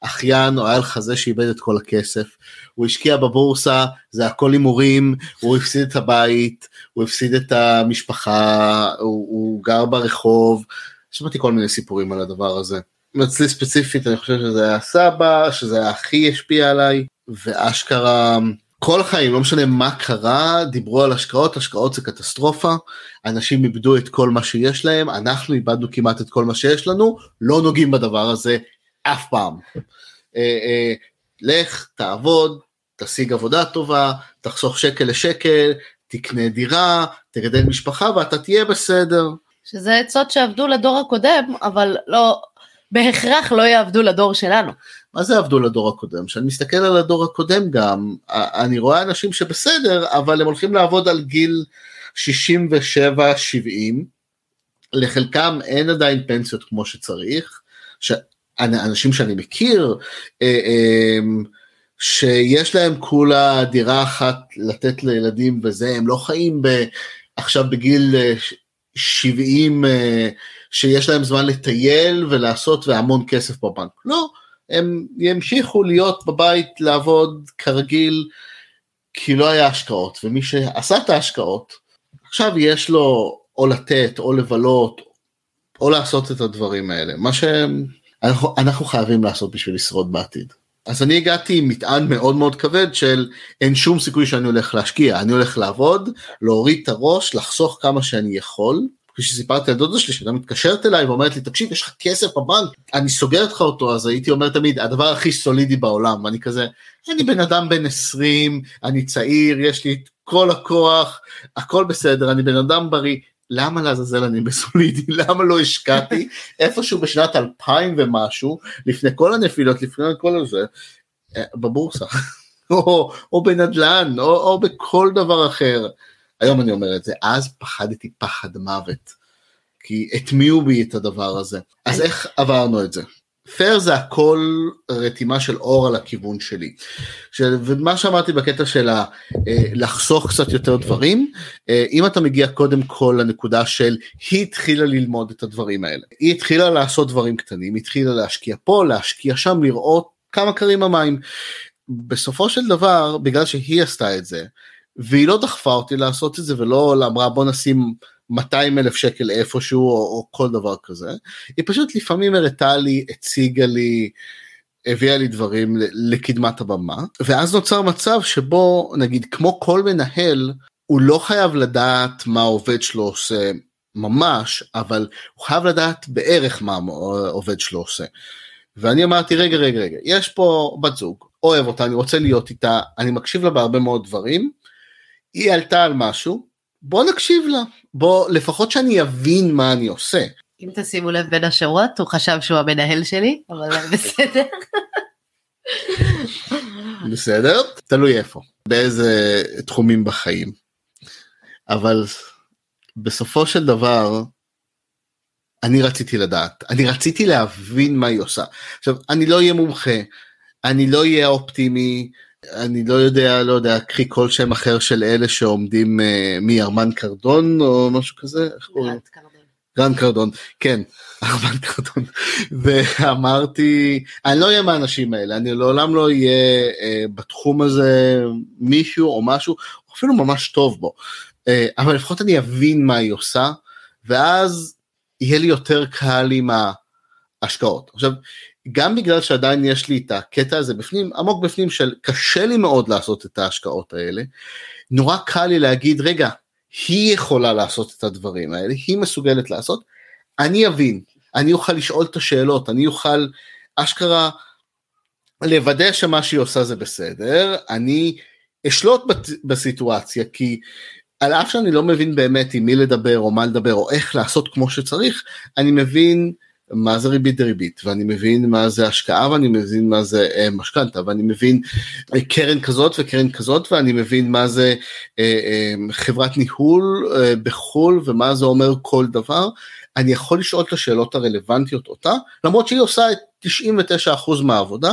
אחיין או היה לך זה שאיבד את כל הכסף הוא השקיע בבורסה זה הכל הימורים הוא הפסיד את הבית הוא הפסיד את המשפחה הוא, הוא גר ברחוב שמעתי כל מיני סיפורים על הדבר הזה. אצלי ספציפית אני חושב שזה היה סבא שזה הכי השפיע עליי ואשכרה כל החיים לא משנה מה קרה דיברו על השקעות השקעות זה קטסטרופה אנשים איבדו את כל מה שיש להם אנחנו איבדנו כמעט את כל מה שיש לנו לא נוגעים בדבר הזה אף פעם. אה, אה, לך תעבוד תשיג עבודה טובה תחסוך שקל לשקל תקנה דירה תגדל משפחה ואתה תהיה בסדר. שזה עצות שעבדו לדור הקודם אבל לא בהכרח לא יעבדו לדור שלנו. מה זה עבדו לדור הקודם? כשאני מסתכל על הדור הקודם גם, אני רואה אנשים שבסדר, אבל הם הולכים לעבוד על גיל 67-70, לחלקם אין עדיין פנסיות כמו שצריך, אנשים שאני מכיר, אה, אה, שיש להם כולה דירה אחת לתת לילדים וזה, הם לא חיים ב, עכשיו בגיל 70 אה, שיש להם זמן לטייל ולעשות והמון כסף בבנק, לא. הם ימשיכו להיות בבית לעבוד כרגיל כי לא היה השקעות ומי שעשה את ההשקעות עכשיו יש לו או לתת או לבלות או לעשות את הדברים האלה מה שאנחנו חייבים לעשות בשביל לשרוד בעתיד. אז אני הגעתי עם מטען מאוד מאוד כבד של אין שום סיכוי שאני הולך להשקיע אני הולך לעבוד להוריד את הראש לחסוך כמה שאני יכול. כפי שסיפרתי לדודה שלי שהייתה מתקשרת אליי ואומרת לי תקשיב יש לך כסף בבנק. אני סוגרת לך אותו אז הייתי אומר תמיד הדבר הכי סולידי בעולם. ואני כזה אני בן אדם בן 20 אני צעיר יש לי את כל הכוח הכל בסדר אני בן אדם בריא למה לעזאזל אני בסולידי למה לא השקעתי איפשהו בשנת 2000 ומשהו לפני כל הנפילות לפני כל הזה אה, בבורסה או, או בנדל"ן או, או בכל דבר אחר. היום אני אומר את זה, אז פחדתי פחד מוות. כי הטמיעו בי את הדבר הזה. אז איך עברנו את זה? פייר זה הכל רתימה של אור על הכיוון שלי. של, ומה שאמרתי בקטע של ה, אה, לחסוך קצת יותר דברים, אה, אם אתה מגיע קודם כל לנקודה של היא התחילה ללמוד את הדברים האלה, היא התחילה לעשות דברים קטנים, היא התחילה להשקיע פה, להשקיע שם, לראות כמה קרים המים. בסופו של דבר, בגלל שהיא עשתה את זה, והיא לא דחפה אותי לעשות את זה ולא אמרה בוא נשים 200 אלף שקל איפשהו או, או כל דבר כזה, היא פשוט לפעמים הראתה לי, הציגה לי, הביאה לי דברים לקדמת הבמה, ואז נוצר מצב שבו נגיד כמו כל מנהל, הוא לא חייב לדעת מה העובד שלו עושה ממש, אבל הוא חייב לדעת בערך מה העובד שלו עושה. ואני אמרתי רגע רגע רגע, יש פה בת זוג, אוהב אותה, אני רוצה להיות איתה, אני מקשיב לה בהרבה מאוד דברים, היא עלתה על משהו, בוא נקשיב לה, בוא לפחות שאני אבין מה אני עושה. אם תשימו לב בין השורות הוא חשב שהוא המנהל שלי אבל בסדר. בסדר? תלוי איפה. באיזה תחומים בחיים. אבל בסופו של דבר אני רציתי לדעת. אני רציתי להבין מה היא עושה. עכשיו אני לא אהיה מומחה. אני לא אהיה אופטימי אני לא יודע, לא יודע, קחי כל שם אחר של אלה שעומדים uh, מארמן קרדון או משהו כזה, איך קוראים? גרנד קרדון, כן, ארמן קרדון, ואמרתי, אני לא אהיה מהאנשים האלה, אני לעולם לא אהיה uh, בתחום הזה מישהו או משהו, אפילו ממש טוב בו, uh, אבל לפחות אני אבין מה היא עושה, ואז יהיה לי יותר קל עם ההשקעות. עכשיו, גם בגלל שעדיין יש לי את הקטע הזה בפנים, עמוק בפנים של קשה לי מאוד לעשות את ההשקעות האלה, נורא קל לי להגיד רגע, היא יכולה לעשות את הדברים האלה, היא מסוגלת לעשות, אני אבין, אני אוכל לשאול את השאלות, אני אוכל אשכרה לוודא שמה שהיא עושה זה בסדר, אני אשלוט בסיטואציה כי על אף שאני לא מבין באמת עם מי לדבר או מה לדבר או איך לעשות כמו שצריך, אני מבין מה זה ריבית דריבית ואני מבין מה זה השקעה ואני מבין מה זה אה, משכנתה ואני מבין אה, קרן כזאת וקרן כזאת ואני מבין מה זה אה, אה, חברת ניהול אה, בחו"ל ומה זה אומר כל דבר. אני יכול לשאול את השאלות הרלוונטיות אותה למרות שהיא עושה את 99% מהעבודה.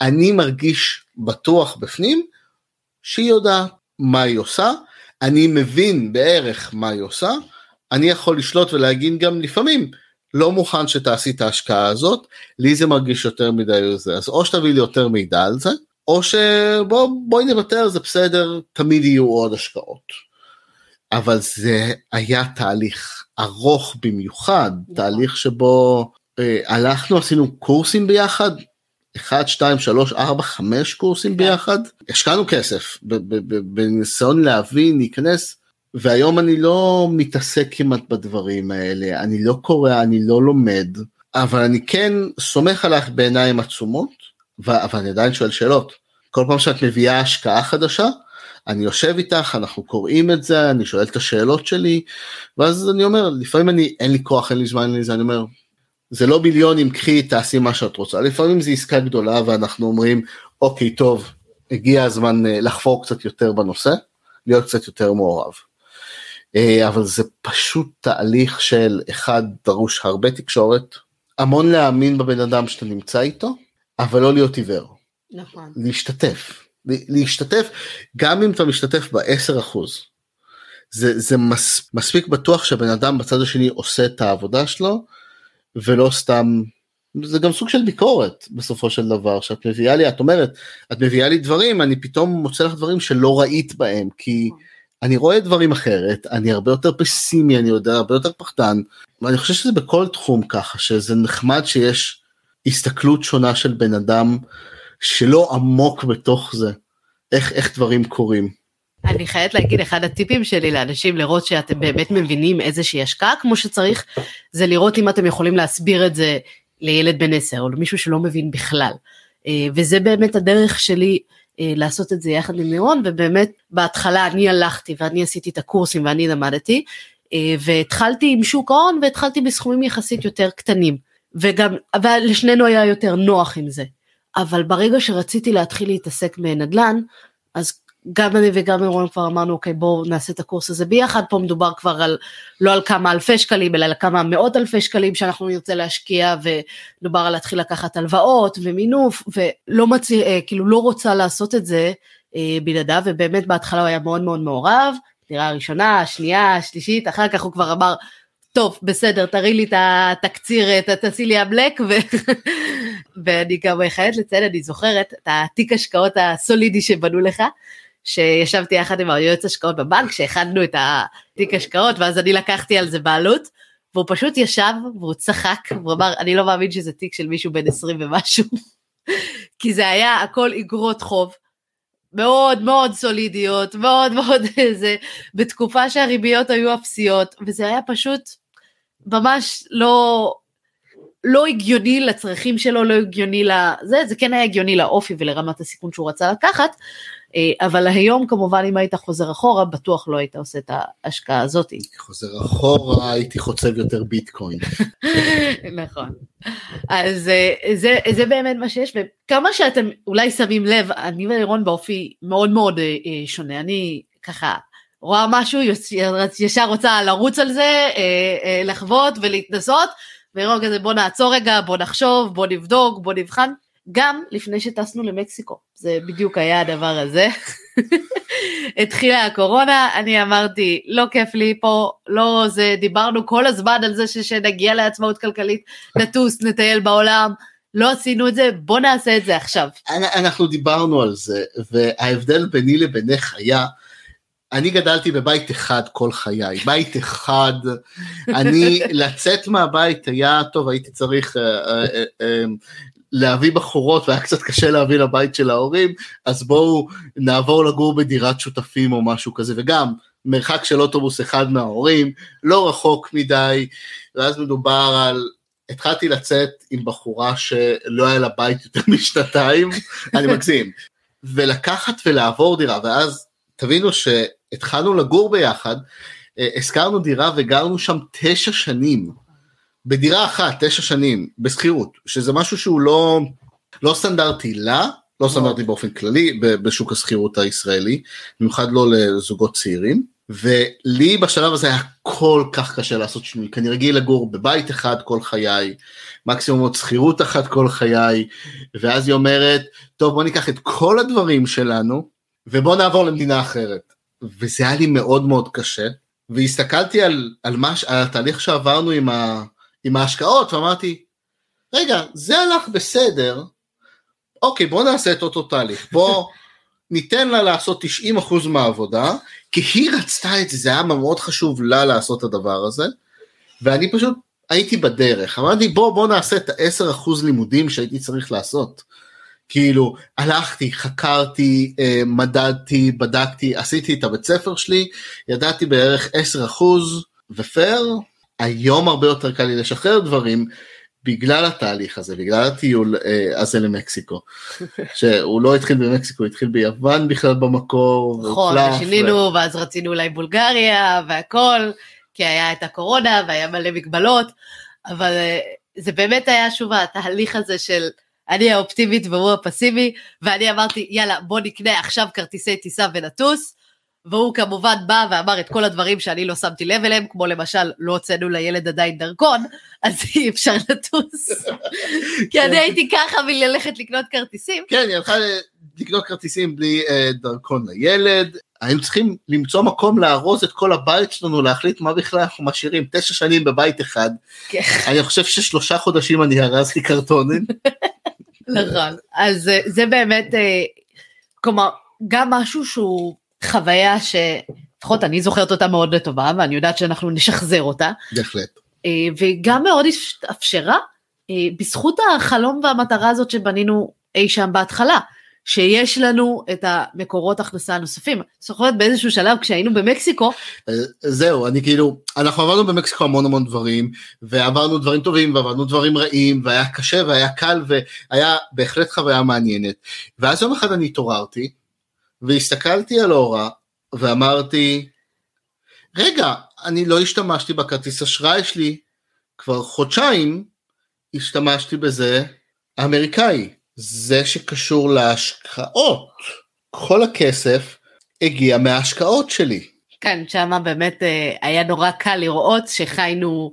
אני מרגיש בטוח בפנים שהיא יודעת מה היא עושה אני מבין בערך מה היא עושה אני יכול לשלוט ולהגיד גם לפעמים לא מוכן שתעשי את ההשקעה הזאת, לי זה מרגיש יותר מדי זה, אז או שתביא לי יותר מידע על זה, או שבואי נוותר, זה בסדר, תמיד יהיו עוד השקעות. אבל זה היה תהליך ארוך במיוחד, נכון. תהליך שבו אה, הלכנו, עשינו קורסים ביחד, 1, 2, 3, 4, 5 קורסים כן. ביחד, השקענו כסף בניסיון להבין, להיכנס, והיום אני לא מתעסק כמעט בדברים האלה, אני לא קורא, אני לא לומד, אבל אני כן סומך עליך בעיניים עצומות, אבל אני עדיין שואל שאלות. כל פעם שאת מביאה השקעה חדשה, אני יושב איתך, אנחנו קוראים את זה, אני שואל את השאלות שלי, ואז אני אומר, לפעמים אני, אין לי כוח, אין לי זמן, אין לי זה, אני אומר, זה לא ביליונים, קחי, תעשי מה שאת רוצה. לפעמים זו עסקה גדולה ואנחנו אומרים, אוקיי, טוב, הגיע הזמן אה, לחפור קצת יותר בנושא, להיות קצת יותר מעורב. אה, אבל זה פשוט תהליך של אחד דרוש הרבה תקשורת, המון להאמין בבן אדם שאתה נמצא איתו, אבל לא להיות עיוור. נכון. להשתתף. להשתתף גם אם אתה משתתף ב-10 אחוז. זה, זה מס, מספיק בטוח שהבן אדם בצד השני עושה את העבודה שלו ולא סתם זה גם סוג של ביקורת בסופו של דבר שאת מביאה לי את אומרת את מביאה לי דברים אני פתאום מוצא לך דברים שלא ראית בהם כי נכון. אני רואה דברים אחרת, אני הרבה יותר פסימי, אני יודע, הרבה יותר פחדן, ואני חושב שזה בכל תחום ככה, שזה נחמד שיש הסתכלות שונה של בן אדם שלא עמוק בתוך זה, איך, איך דברים קורים. אני חייבת להגיד, אחד הטיפים שלי לאנשים לראות שאתם באמת מבינים איזושהי השקעה כמו שצריך, זה לראות אם אתם יכולים להסביר את זה לילד בן עשר או למישהו שלא מבין בכלל. אה, וזה באמת הדרך שלי לעשות את זה יחד עם לירון ובאמת בהתחלה אני הלכתי ואני עשיתי את הקורסים ואני למדתי אה, והתחלתי עם שוק ההון והתחלתי בסכומים יחסית יותר קטנים. וגם אבל לשנינו היה יותר נוח עם זה. אבל ברגע שרציתי להתחיל להתעסק בנדל"ן אז גם אני וגם אירון כבר אמרנו אוקיי בואו נעשה את הקורס הזה ביחד. פה מדובר כבר על לא על כמה אלפי שקלים אלא על כמה מאות אלפי שקלים שאנחנו נרצה להשקיע ודובר על להתחיל לקחת הלוואות ומינוף ולא מציא, אה, כאילו לא רוצה לעשות את זה אה, בלעדיו ובאמת בהתחלה הוא היה מאוד מאוד מעורב. דירה ראשונה שנייה שלישית אחר כך הוא כבר אמר טוב בסדר תראי לי את התקציר תעשי לי הבלק ו... ואני גם חייבת לציין אני זוכרת את התיק השקעות הסולידי שבנו לך שישבתי יחד עם היועץ השקעות בבנק שהכנו את התיק השקעות ואז אני לקחתי על זה בעלות והוא פשוט ישב והוא צחק והוא אמר אני לא מאמין שזה תיק של מישהו בן 20 ומשהו. כי זה היה הכל אגרות חוב מאוד מאוד סולידיות מאוד מאוד זה בתקופה שהריביות היו אפסיות וזה היה פשוט ממש לא לא הגיוני לצרכים שלו לא הגיוני לזה זה כן היה הגיוני לאופי ולרמת הסיכון שהוא רצה לקחת אבל היום כמובן אם היית חוזר אחורה בטוח לא היית עושה את ההשקעה הזאת. חוזר אחורה הייתי חוצב יותר ביטקוין. נכון. אז אה, זה, זה באמת מה שיש וכמה שאתם אולי שמים לב אני ואירון באופי מאוד מאוד אה, שונה אני ככה רואה משהו ישר רוצה לרוץ על זה לחוות ולהתנסות ואירון כזה בוא נעצור רגע בוא נחשוב בוא נבדוק בוא נבחן גם לפני שטסנו למקסיקו, זה בדיוק היה הדבר הזה. התחילה הקורונה, אני אמרתי, לא כיף לי פה, לא זה, דיברנו כל הזמן על זה שנגיע לעצמאות כלכלית, נטוס, נטייל בעולם, לא עשינו את זה, בוא נעשה את זה עכשיו. אנחנו דיברנו על זה, וההבדל ביני לבינך היה, אני גדלתי בבית אחד כל חיי, בית אחד, אני לצאת מהבית היה טוב, הייתי צריך uh, uh, uh, להביא בחורות והיה קצת קשה להביא לבית של ההורים, אז בואו נעבור לגור בדירת שותפים או משהו כזה, וגם מרחק של אוטובוס אחד מההורים, לא רחוק מדי, ואז מדובר על, התחלתי לצאת עם בחורה שלא היה לה בית יותר משנתיים, אני מגזים, ולקחת ולעבור דירה, ואז תבינו שהתחלנו לגור ביחד, אה, הזכרנו דירה וגרנו שם תשע שנים. בדירה אחת תשע שנים בשכירות שזה משהו שהוא לא לא סטנדרטי לה לא סטנדרטי באופן כללי בשוק השכירות הישראלי במיוחד לא לזוגות צעירים. ולי בשלב הזה היה כל כך קשה לעשות שינוי כי אני רגיל לגור בבית אחד כל חיי מקסימום עוד שכירות אחת כל חיי ואז היא אומרת טוב בוא ניקח את כל הדברים שלנו ובוא נעבור למדינה אחרת. וזה היה לי מאוד מאוד קשה והסתכלתי על, על, מה, על התהליך שעברנו עם ה... עם ההשקעות ואמרתי, רגע, זה הלך בסדר, אוקיי בוא נעשה את אותו תהליך, בוא ניתן לה לעשות 90% מהעבודה, כי היא רצתה את זה, זה היה מאוד חשוב לה לעשות את הדבר הזה, ואני פשוט הייתי בדרך, אמרתי בוא בוא נעשה את ה-10% לימודים שהייתי צריך לעשות. כאילו הלכתי, חקרתי, אה, מדדתי, בדקתי, עשיתי את הבית ספר שלי, ידעתי בערך 10% ופייר, היום הרבה יותר קל לי לשחרר דברים בגלל התהליך הזה, בגלל הטיול אה, הזה למקסיקו. שהוא לא התחיל במקסיקו, התחיל ביוון בכלל במקור. נכון, ושינינו, ו... ואז רצינו אולי בולגריה והכל, כי היה את הקורונה והיה מלא מגבלות, אבל אה, זה באמת היה שוב התהליך הזה של אני האופטימית והוא הפסימי, ואני אמרתי יאללה בוא נקנה עכשיו כרטיסי טיסה ונטוס. והוא כמובן בא ואמר את כל הדברים שאני לא שמתי לב אליהם, כמו למשל לא הוצאנו לילד עדיין דרכון, אז אי אפשר לטוס. כי אני הייתי ככה מללכת לקנות כרטיסים. כן, היא הלכה לקנות כרטיסים בלי אה, דרכון לילד. היינו צריכים למצוא מקום לארוז את כל הבית שלנו, להחליט מה בכלל אנחנו משאירים. תשע שנים בבית אחד. כן. אני חושב ששלושה חודשים אני ארזתי קרטונים. נכון, אז אה, זה באמת, אה, כלומר, גם משהו שהוא חוויה שלפחות אני זוכרת אותה מאוד לטובה ואני יודעת שאנחנו נשחזר אותה. בהחלט. אה, וגם מאוד אפשרה אה, בזכות החלום והמטרה הזאת שבנינו אי שם בהתחלה. שיש לנו את המקורות הכנסה הנוספים. זוכרת באיזשהו שלב כשהיינו במקסיקו. אה, זהו, אני כאילו, אנחנו עברנו במקסיקו המון המון דברים, ועברנו דברים טובים ועברנו דברים רעים, והיה קשה והיה קל והיה בהחלט חוויה מעניינת. ואז יום אחד אני התעוררתי, והסתכלתי על אורה ואמרתי, רגע, אני לא השתמשתי בכרטיס אשראי שלי, כבר חודשיים השתמשתי בזה האמריקאי, זה שקשור להשקעות. כל הכסף הגיע מההשקעות שלי. כן, שמה באמת אה, היה נורא קל לראות שחיינו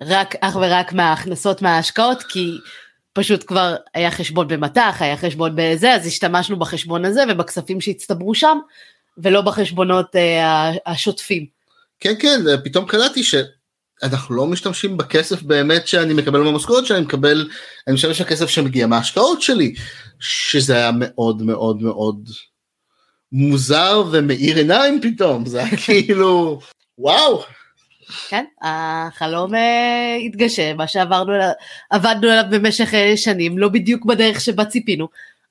רק, אך ורק מההכנסות מההשקעות, כי פשוט כבר היה חשבון במטח, היה חשבון בזה, אז השתמשנו בחשבון הזה ובכספים שהצטברו שם, ולא בחשבונות אה, השוטפים. כן, כן, פתאום קלטתי שאנחנו לא משתמשים בכסף באמת שאני מקבל מהמשכורת שאני מקבל, אני משתמש בכסף שמגיע מההשקעות שלי, שזה היה מאוד מאוד מאוד מוזר ומאיר עיניים פתאום, זה היה כאילו, וואו. כן, החלום אה, התגשם, מה שעברנו, עבדנו עליו במשך אה, שנים, לא בדיוק בדרך שבה ציפינו,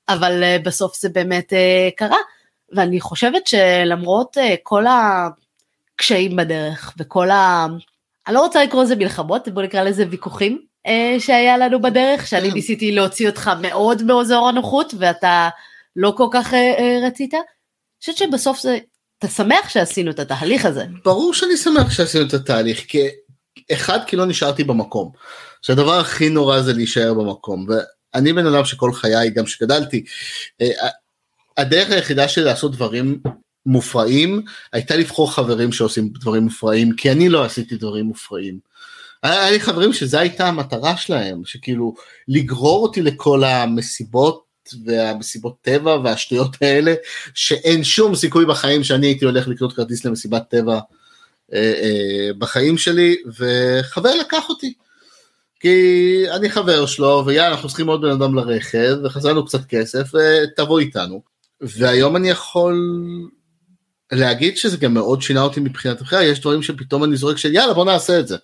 אבל אה, בסוף זה באמת קרה, ואני חושבת שלמרות כל הקשיים בדרך וכל ה... אני לא רוצה לקרוא לזה מלחמות, בוא נקרא לזה ויכוחים שהיה לנו בדרך, שאני. ניסיתי להוציא אותך מאוד מאזור הנוחות ואתה לא כל כך רצית. אני חושבת שבסוף זה אתה שמח שעשינו את התהליך הזה. ברור שאני שמח שעשינו את התהליך, כי אחד כי לא נשארתי במקום. שהדבר הכי נורא זה להישאר במקום, ואני בן אדם שכל חיי, גם שגדלתי, אה, הדרך היחידה שלי לעשות דברים מופרעים, הייתה לבחור חברים שעושים דברים מופרעים, כי אני לא עשיתי דברים מופרעים. היה לי חברים שזו הייתה המטרה שלהם, שכאילו לגרור אותי לכל המסיבות והמסיבות טבע והשטויות האלה, שאין שום סיכוי בחיים שאני הייתי הולך לקנות כרטיס למסיבת טבע אה, אה, בחיים שלי, וחבר לקח אותי. כי אני חבר שלו, ויאללה, אנחנו צריכים עוד בן אדם לרכב, וחזרנו קצת כסף, ותבוא איתנו. והיום אני יכול להגיד שזה גם מאוד שינה אותי מבחינת הבחירה, יש דברים שפתאום אני זורק של יאללה בוא נעשה את זה.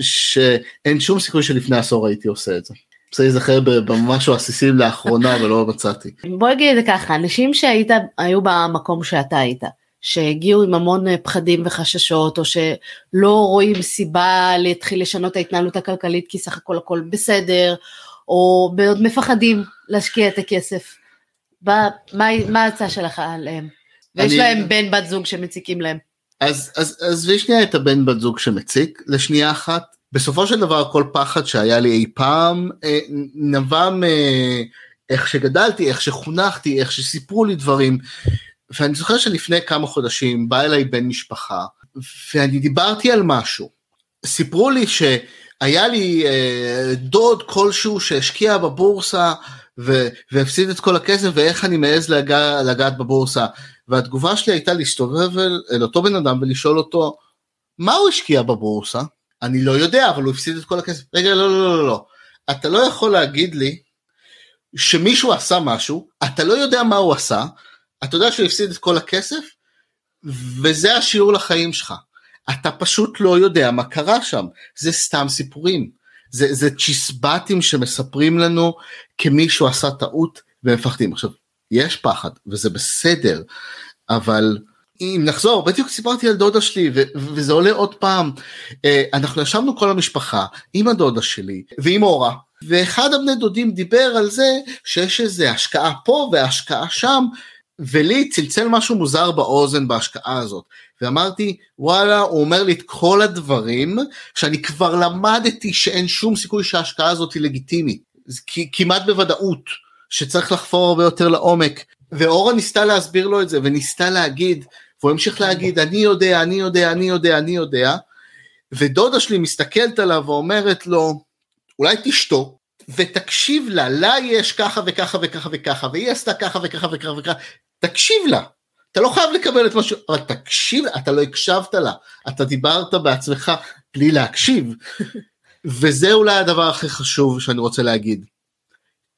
שאין שום סיכוי שלפני עשור הייתי עושה את זה. רוצה להיזכר במשהו עסיסי לאחרונה ולא מצאתי. בוא נגיד את זה ככה, אנשים שהיית, היו במקום שאתה היית, שהגיעו עם המון אה, פחדים וחששות, או שלא רואים סיבה להתחיל לשנות את ההתנהלות הכלכלית כי סך הכל הכל בסדר, או מאוד מפחדים להשקיע את הכסף. מה, מה ההצעה שלך עליהם? ויש אני... להם בן בת זוג שמציקים להם. אז עזבי שנייה את הבן בת זוג שמציק לשנייה אחת בסופו של דבר כל פחד שהיה לי אי פעם אה, נבע מאיך שגדלתי, איך שחונכתי, איך שסיפרו לי דברים. ואני זוכר שלפני כמה חודשים בא אליי בן משפחה ואני דיברתי על משהו. סיפרו לי שהיה לי אה, דוד כלשהו שהשקיע בבורסה ו- והפסיד את כל הכסף ואיך אני מעז לגע- לגעת בבורסה. והתגובה שלי הייתה להסתובב אל אותו בן אדם ולשאול אותו מה הוא השקיע בבורסה? אני לא יודע, אבל הוא הפסיד את כל הכסף. רגע, לא, לא, לא, לא. אתה לא יכול להגיד לי שמישהו עשה משהו, אתה לא יודע מה הוא עשה, אתה יודע שהוא הפסיד את כל הכסף, וזה השיעור לחיים שלך. אתה פשוט לא יודע מה קרה שם, זה סתם סיפורים. זה, זה צ'יסבטים שמספרים לנו כמישהו עשה טעות ומפחדים. עכשיו, יש פחד וזה בסדר, אבל אם נחזור, בדיוק סיפרתי על דודה שלי ו- וזה עולה עוד פעם, אה, אנחנו ישבנו כל המשפחה עם הדודה שלי ועם אורה, ואחד הבני דודים דיבר על זה שיש איזה השקעה פה והשקעה שם, ולי צלצל משהו מוזר באוזן בהשקעה הזאת, ואמרתי וואלה הוא אומר לי את כל הדברים שאני כבר למדתי שאין שום סיכוי שההשקעה הזאת היא לגיטימית, כמעט בוודאות שצריך לחפור הרבה יותר לעומק, ואורה ניסתה להסביר לו את זה וניסתה להגיד והוא המשיך להגיד אני יודע, אני יודע, אני יודע, אני יודע, ודודה שלי מסתכלת עליו ואומרת לו אולי תשתוק ותקשיב לה, לה יש ככה וככה וככה וככה והיא עשתה ככה וככה וככה וככה, תקשיב לה, אתה לא חייב לקבל את מה ש... אבל תקשיב, אתה לא הקשבת לה, אתה דיברת בעצמך בלי להקשיב, וזה אולי הדבר הכי חשוב שאני רוצה להגיד.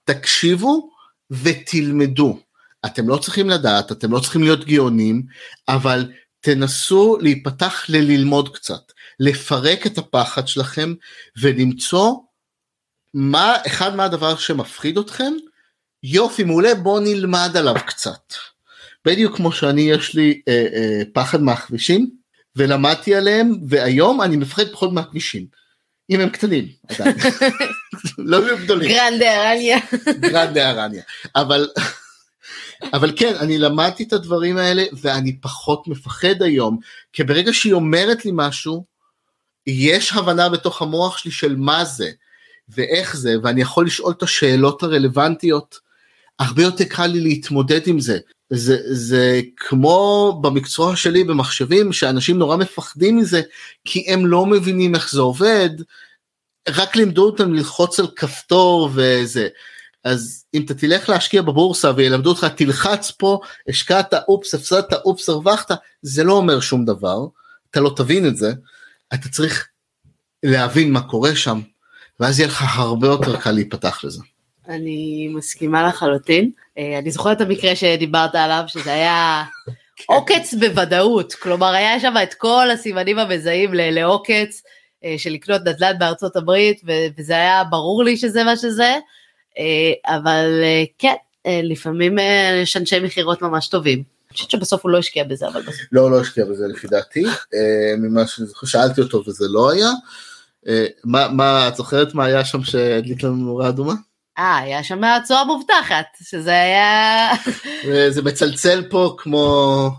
תקשיבו ותלמדו. אתם לא צריכים לדעת, אתם לא צריכים להיות גאונים, אבל תנסו להיפתח לללמוד קצת, לפרק את הפחד שלכם ולמצוא מה אחד מהדבר שמפחיד אתכם, יופי מעולה בוא נלמד עליו קצת. בדיוק כמו שאני יש לי אה, אה, פחד מהכבישים ולמדתי עליהם והיום אני מפחד פחות מהכבישים. אם הם קטנים עדיין, לא יהיו גדולים. גרנדה ארניה. גרנדה ארניה. אבל אבל כן, אני למדתי את הדברים האלה ואני פחות מפחד היום, כי ברגע שהיא אומרת לי משהו, יש הבנה בתוך המוח שלי של מה זה ואיך זה, ואני יכול לשאול את השאלות הרלוונטיות. הרבה יותר קל לי להתמודד עם זה. זה, זה כמו במקצוע שלי במחשבים שאנשים נורא מפחדים מזה כי הם לא מבינים איך זה עובד, רק לימדו אותם ללחוץ על כפתור וזה. אז אם אתה תלך להשקיע בבורסה וילמדו אותך תלחץ פה השקעת אופס הפסדת אופס הרווחת זה לא אומר שום דבר אתה לא תבין את זה אתה צריך להבין מה קורה שם ואז יהיה לך הרבה יותר קל להיפתח לזה. אני מסכימה לחלוטין. אה, אני זוכרת את המקרה שדיברת עליו, שזה היה כן. עוקץ בוודאות, כלומר היה שם את כל הסימנים המזהים לעוקץ אה, של לקנות נדל"ן בארצות הברית, וזה היה ברור לי שזה מה שזה, אבל כן, לפעמים יש אנשי מכירות ממש טובים. אני חושבת שבסוף הוא לא השקיע בזה, אבל בסוף. לא, לא השקיע בזה לפי דעתי, ממה ששאלתי אותו וזה לא היה. מה, מה, את זוכרת מה היה שם שהדליק לנו נורה אדומה? אה, היה שם הצועה מובטחת, שזה היה... זה מצלצל פה כמו,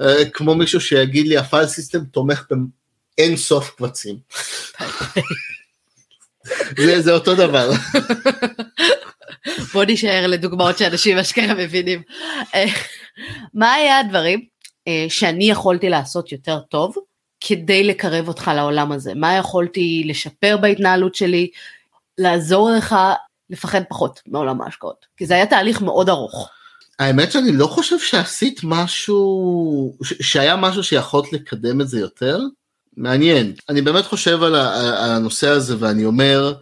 אה, כמו מישהו שיגיד לי הפייל סיסטם תומך באין סוף קבצים. זה, זה אותו דבר. בוא נשאר לדוגמאות שאנשים אשכרה מבינים. אה, מה היה הדברים אה, שאני יכולתי לעשות יותר טוב כדי לקרב אותך לעולם הזה? מה יכולתי לשפר בהתנהלות שלי, לעזור לך לפחד פחות מעולם ההשקעות, כי זה היה תהליך מאוד ארוך. האמת שאני לא חושב שעשית משהו, שהיה משהו שיכולת לקדם את זה יותר. מעניין. אני באמת חושב על, על הנושא הזה ואני אומר,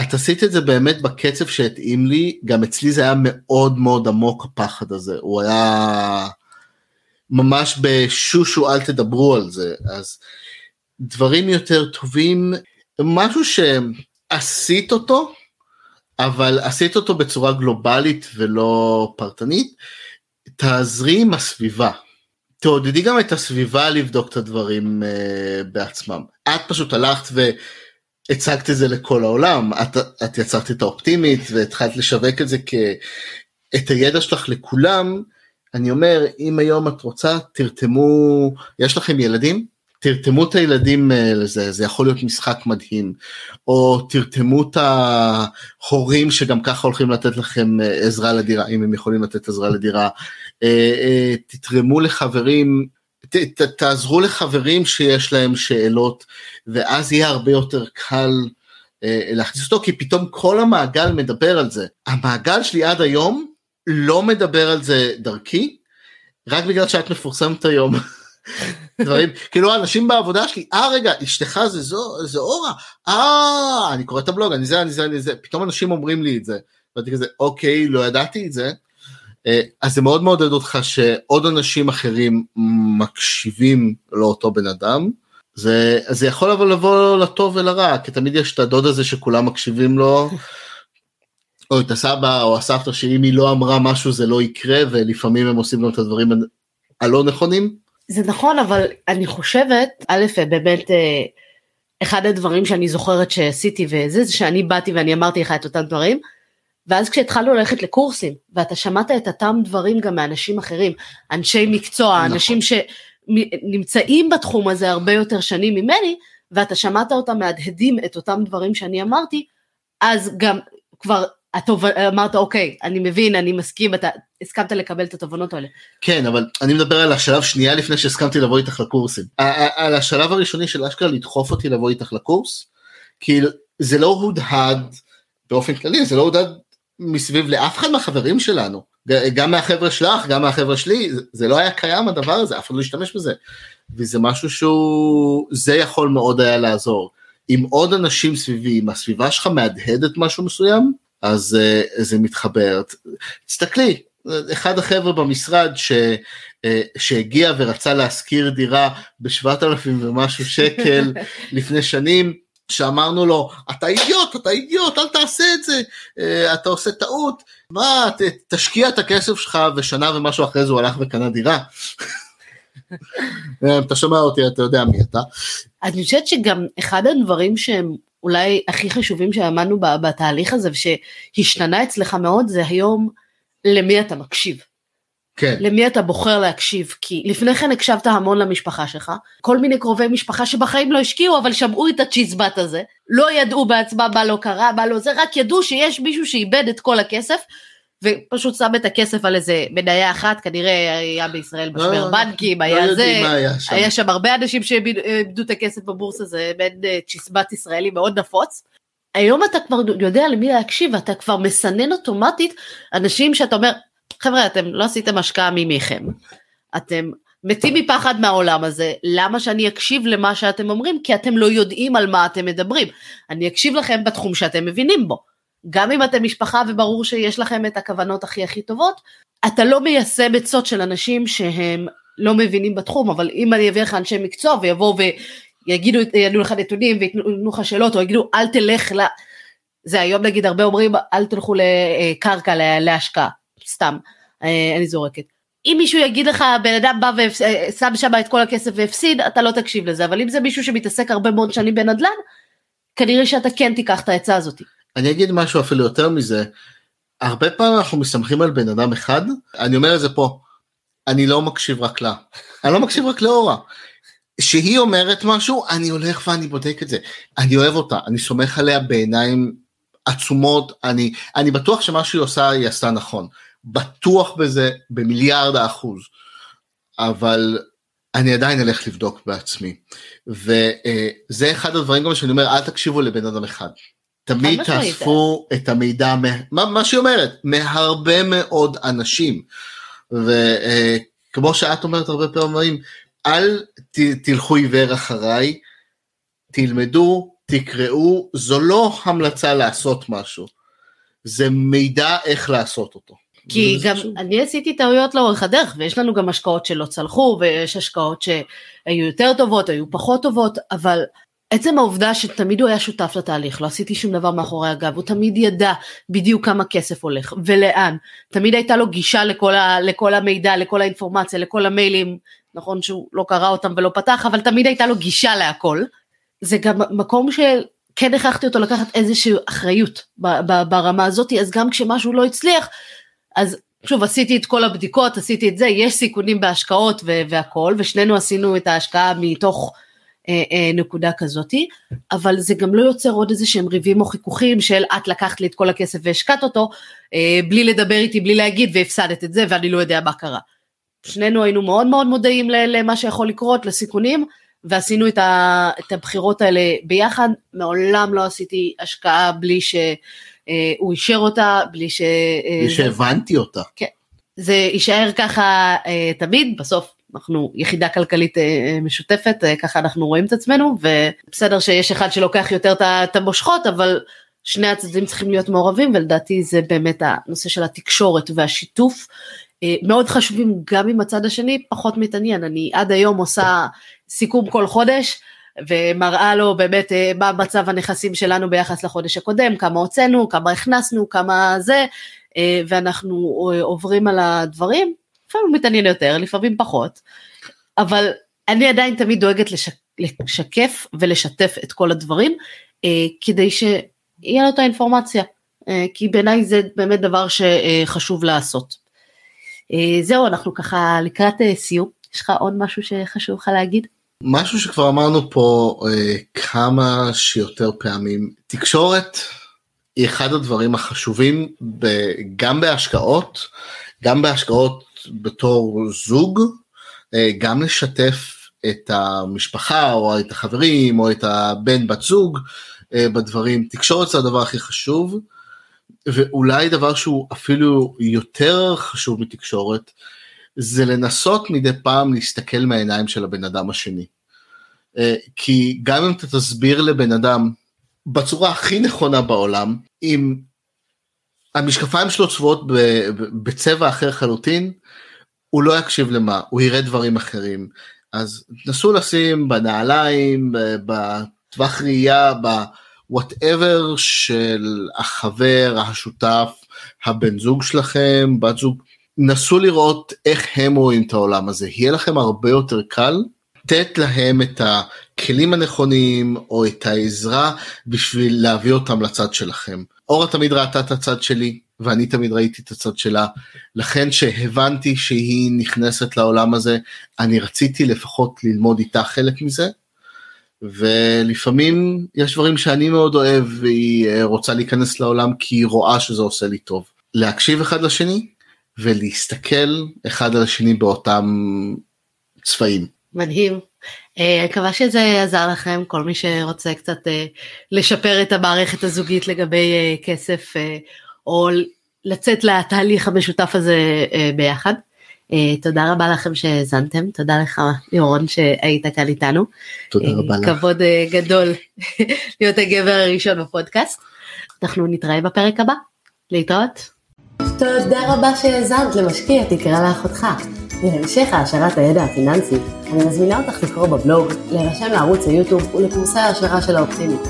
את עשית את זה באמת בקצב שהתאים לי, גם אצלי זה היה מאוד מאוד עמוק הפחד הזה, הוא היה ממש בשושו אל תדברו על זה, אז דברים יותר טובים, משהו שעשית אותו, אבל עשית אותו בצורה גלובלית ולא פרטנית, תעזרי עם הסביבה. תעודדי גם את הסביבה לבדוק את הדברים uh, בעצמם. את פשוט הלכת והצגת את זה לכל העולם, את, את יצרת את האופטימית והתחלת לשווק את זה כ... את הידע שלך לכולם. אני אומר, אם היום את רוצה, תרתמו, יש לכם ילדים? תרתמו את הילדים אה, לזה, זה יכול להיות משחק מדהים, או תרתמו את ההורים שגם ככה הולכים לתת לכם אה, עזרה לדירה, אם הם יכולים לתת עזרה לדירה, אה, תתרמו לחברים, ת, ת, תעזרו לחברים שיש להם שאלות, ואז יהיה הרבה יותר קל להכניס אותו, כי פתאום כל המעגל מדבר על זה. המעגל שלי עד היום לא מדבר על זה דרכי, רק בגלל שאת מפורסמת היום. דברים כאילו אנשים בעבודה שלי אה רגע אשתך זה זו זה אורה אה אני קורא את הבלוג אני זה אני זה אני זה פתאום אנשים אומרים לי את זה ואני כזה אוקיי לא ידעתי את זה אה, אז זה מאוד מעודד אותך שעוד אנשים אחרים מקשיבים לאותו בן אדם זה זה יכול אבל לבוא לטוב ולרע כי תמיד יש את הדוד הזה שכולם מקשיבים לו. או את הסבא או הסבתא שאם היא לא אמרה משהו זה לא יקרה ולפעמים הם עושים לו את הדברים הלא נכונים זה נכון אבל אני חושבת א' באמת אה, אחד הדברים שאני זוכרת שעשיתי וזה זה שאני באתי ואני אמרתי לך את אותם דברים ואז כשהתחלנו ללכת לקורסים ואתה שמעת את אותם דברים גם מאנשים אחרים אנשי מקצוע נכון. אנשים שנמצאים בתחום הזה הרבה יותר שנים ממני ואתה שמעת אותם מהדהדים את אותם דברים שאני אמרתי אז גם כבר אתה אמרת אוקיי אני מבין אני מסכים אתה הסכמת לקבל את התובנות האלה. כן אבל אני מדבר על השלב שנייה לפני שהסכמתי לבוא איתך לקורסים על השלב הראשוני של אשכרה לדחוף אותי לבוא איתך לקורס כי זה לא הודהד באופן כללי זה לא הודהד מסביב לאף אחד מהחברים שלנו גם מהחבר'ה שלך גם מהחבר'ה שלי זה לא היה קיים הדבר הזה אף אחד לא השתמש בזה וזה משהו שהוא זה יכול מאוד היה לעזור. אם עוד אנשים סביבי אם הסביבה שלך מהדהדת משהו מסוים אז uh, זה מתחבר. תסתכלי, אחד החבר'ה במשרד ש, uh, שהגיע ורצה להשכיר דירה בשבעת אלפים ומשהו שקל לפני שנים, שאמרנו לו, אתה אידיוט, אתה אידיוט, אל תעשה את זה, uh, אתה עושה טעות, מה, ת, תשקיע את הכסף שלך, ושנה ומשהו אחרי זה הוא הלך וקנה דירה. אתה שומע אותי, אתה יודע מי אתה. אני חושבת שגם אחד הדברים שהם אולי הכי חשובים שעמדנו בתהליך הזה ושהשתנה אצלך מאוד זה היום למי אתה מקשיב. כן. למי אתה בוחר להקשיב כי לפני כן הקשבת המון למשפחה שלך כל מיני קרובי משפחה שבחיים לא השקיעו אבל שמעו את הצ'יזבט הזה לא ידעו בעצמם מה לא קרה מה לא זה רק ידעו שיש מישהו שאיבד את כל הכסף ופשוט שם את הכסף על איזה מניה אחת, כנראה היה בישראל לא, משבר לא, בנקים, לא היה זה, היה שם. היה שם הרבה אנשים שאיבדו את הכסף בבורסה, זה בין אה, צ'יסבט ישראלי מאוד נפוץ. היום אתה כבר יודע למי להקשיב, ואתה כבר מסנן אוטומטית אנשים שאתה אומר, חבר'ה, אתם לא עשיתם השקעה ממיכם, אתם מתים מפחד מהעולם הזה, למה שאני אקשיב למה שאתם אומרים? כי אתם לא יודעים על מה אתם מדברים. אני אקשיב לכם בתחום שאתם מבינים בו. גם אם אתם משפחה וברור שיש לכם את הכוונות הכי הכי טובות, אתה לא מיישם עצות של אנשים שהם לא מבינים בתחום, אבל אם אני אביא לך אנשי מקצוע ויבואו ויגידו יענו לך נתונים ויתנו לך שאלות, או יגידו אל תלך ל... זה היום נגיד הרבה אומרים אל תלכו לקרקע להשקעה, סתם, אה, אני זורקת. אם מישהו יגיד לך בן אדם בא ושם שם את כל הכסף והפסיד אתה לא תקשיב לזה אבל אם זה מישהו שמתעסק הרבה מאוד שנים בנדל"ן כנראה שאתה כן תיקח את העצה הזאת. אני אגיד משהו אפילו יותר מזה, הרבה פעמים אנחנו מסתמכים על בן אדם אחד, אני אומר את זה פה, אני לא מקשיב רק לה, אני לא מקשיב רק לאורה. שהיא אומרת משהו, אני הולך ואני בודק את זה. אני אוהב אותה, אני סומך עליה בעיניים עצומות, אני, אני בטוח שמה שהיא עושה היא עשתה נכון. בטוח בזה במיליארד האחוז. אבל אני עדיין אלך לבדוק בעצמי. וזה אחד הדברים גם שאני אומר, אל תקשיבו לבן אדם אחד. תמיד תאספו את המידע, מה, מה שהיא אומרת, מהרבה מאוד אנשים. וכמו שאת אומרת הרבה פעמים, אל ת, תלכו עיוור אחריי, תלמדו, תקראו, זו לא המלצה לעשות משהו, זה מידע איך לעשות אותו. כי גם חשוב. אני עשיתי טעויות לאורך הדרך ויש לנו גם השקעות שלא צלחו ויש השקעות שהיו יותר טובות, היו פחות טובות, אבל עצם העובדה שתמיד הוא היה שותף לתהליך, לא עשיתי שום דבר מאחורי הגב, הוא תמיד ידע בדיוק כמה כסף הולך ולאן, תמיד הייתה לו גישה לכל, ה, לכל המידע, לכל האינפורמציה, לכל המיילים, נכון שהוא לא קרא אותם ולא פתח, אבל תמיד הייתה לו גישה להכל. זה גם מקום שכן הכרחתי אותו לקחת איזושהי אחריות ברמה הזאת, אז גם כשמשהו לא הצליח, אז שוב עשיתי את כל הבדיקות, עשיתי את זה, יש סיכונים בהשקעות והכל, ושנינו עשינו את ההשקעה מתוך אה, אה, נקודה כזאתי, אבל זה גם לא יוצר עוד איזה שהם ריבים או חיכוכים של את לקחת לי את כל הכסף והשקעת אותו, אה, בלי לדבר איתי, בלי להגיד והפסדת את זה ואני לא יודע מה קרה. שנינו היינו מאוד מאוד מודעים למה שיכול לקרות, לסיכונים, ועשינו את, ה, את הבחירות האלה ביחד, מעולם לא עשיתי השקעה בלי שהוא אישר אותה, בלי ש... בלי שהבנתי אותה. כן, זה יישאר ככה תמיד, בסוף אנחנו יחידה כלכלית משותפת, ככה אנחנו רואים את עצמנו, ובסדר שיש אחד שלוקח יותר את המושכות, אבל שני הצדדים צריכים להיות מעורבים, ולדעתי זה באמת הנושא של התקשורת והשיתוף. מאוד חשובים גם עם הצד השני, פחות מתעניין, אני עד היום עושה סיכום כל חודש, ומראה לו באמת מה מצב הנכסים שלנו ביחס לחודש הקודם, כמה הוצאנו, כמה הכנסנו, כמה זה, ואנחנו עוברים על הדברים, לפעמים הוא מתעניין יותר, לפעמים פחות, אבל אני עדיין תמיד דואגת לשק, לשקף ולשתף את כל הדברים, כדי שיהיה לו את האינפורמציה, כי בעיניי זה באמת דבר שחשוב לעשות. זהו, אנחנו ככה לקראת סיום, יש לך עוד משהו שחשוב לך להגיד? משהו שכבר אמרנו פה אה, כמה שיותר פעמים, תקשורת היא אחד הדברים החשובים ב, גם בהשקעות, גם בהשקעות בתור זוג, אה, גם לשתף את המשפחה או את החברים או את הבן בת זוג אה, בדברים, תקשורת זה הדבר הכי חשוב, ואולי דבר שהוא אפילו יותר חשוב מתקשורת, זה לנסות מדי פעם להסתכל מהעיניים של הבן אדם השני. אה, כי גם אם אתה תסביר לבן אדם בצורה הכי נכונה בעולם, אם המשקפיים שלו צבועות בצבע אחר חלוטין, הוא לא יקשיב למה, הוא יראה דברים אחרים. אז נסו לשים בנעליים, בטווח ראייה, בוואטאבר של החבר, השותף, הבן זוג שלכם, בת זוג, נסו לראות איך הם רואים את העולם הזה, יהיה לכם הרבה יותר קל לתת להם את הכלים הנכונים או את העזרה בשביל להביא אותם לצד שלכם. אורה תמיד ראתה את הצד שלי ואני תמיד ראיתי את הצד שלה, לכן שהבנתי שהיא נכנסת לעולם הזה, אני רציתי לפחות ללמוד איתה חלק מזה. ולפעמים יש דברים שאני מאוד אוהב והיא רוצה להיכנס לעולם כי היא רואה שזה עושה לי טוב. להקשיב אחד לשני ולהסתכל אחד על השני באותם צבעים. מדהים. אני מקווה שזה עזר לכם, כל מי שרוצה קצת לשפר את המערכת הזוגית לגבי כסף או לצאת לתהליך המשותף הזה ביחד. תודה רבה לכם שהאזנתם, תודה לך לירון שהיית כאן איתנו. תודה רבה לך. כבוד גדול להיות הגבר הראשון בפודקאסט. אנחנו נתראה בפרק הבא. להתראות. תודה רבה שהאזנת למשקיע תקרא לאחותך. להמשך העשרת הידע הפיננסי, אני מזמינה אותך לקרוא בבלוג, להירשם לערוץ היוטיוב ולקורסי ההשערה של האופטימית,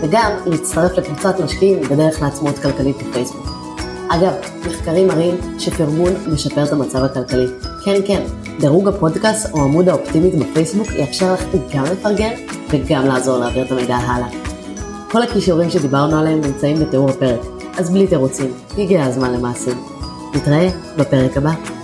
וגם להצטרף לקבוצת משקיעים בדרך לעצמאות כלכלית בפייסבוק. אגב, מחקרים מראים שפרגון משפר את המצב הכלכלי. כן, כן, דירוג הפודקאסט או עמוד האופטימית בפייסבוק יאפשר לך גם לפרגן וגם לעזור להעביר את המידע הלאה. כל הכישורים שדיברנו עליהם נמצאים בתיאור הפרק, אז בלי תירוצים, הגיע הזמן למעשים. נתראה בפרק הבא.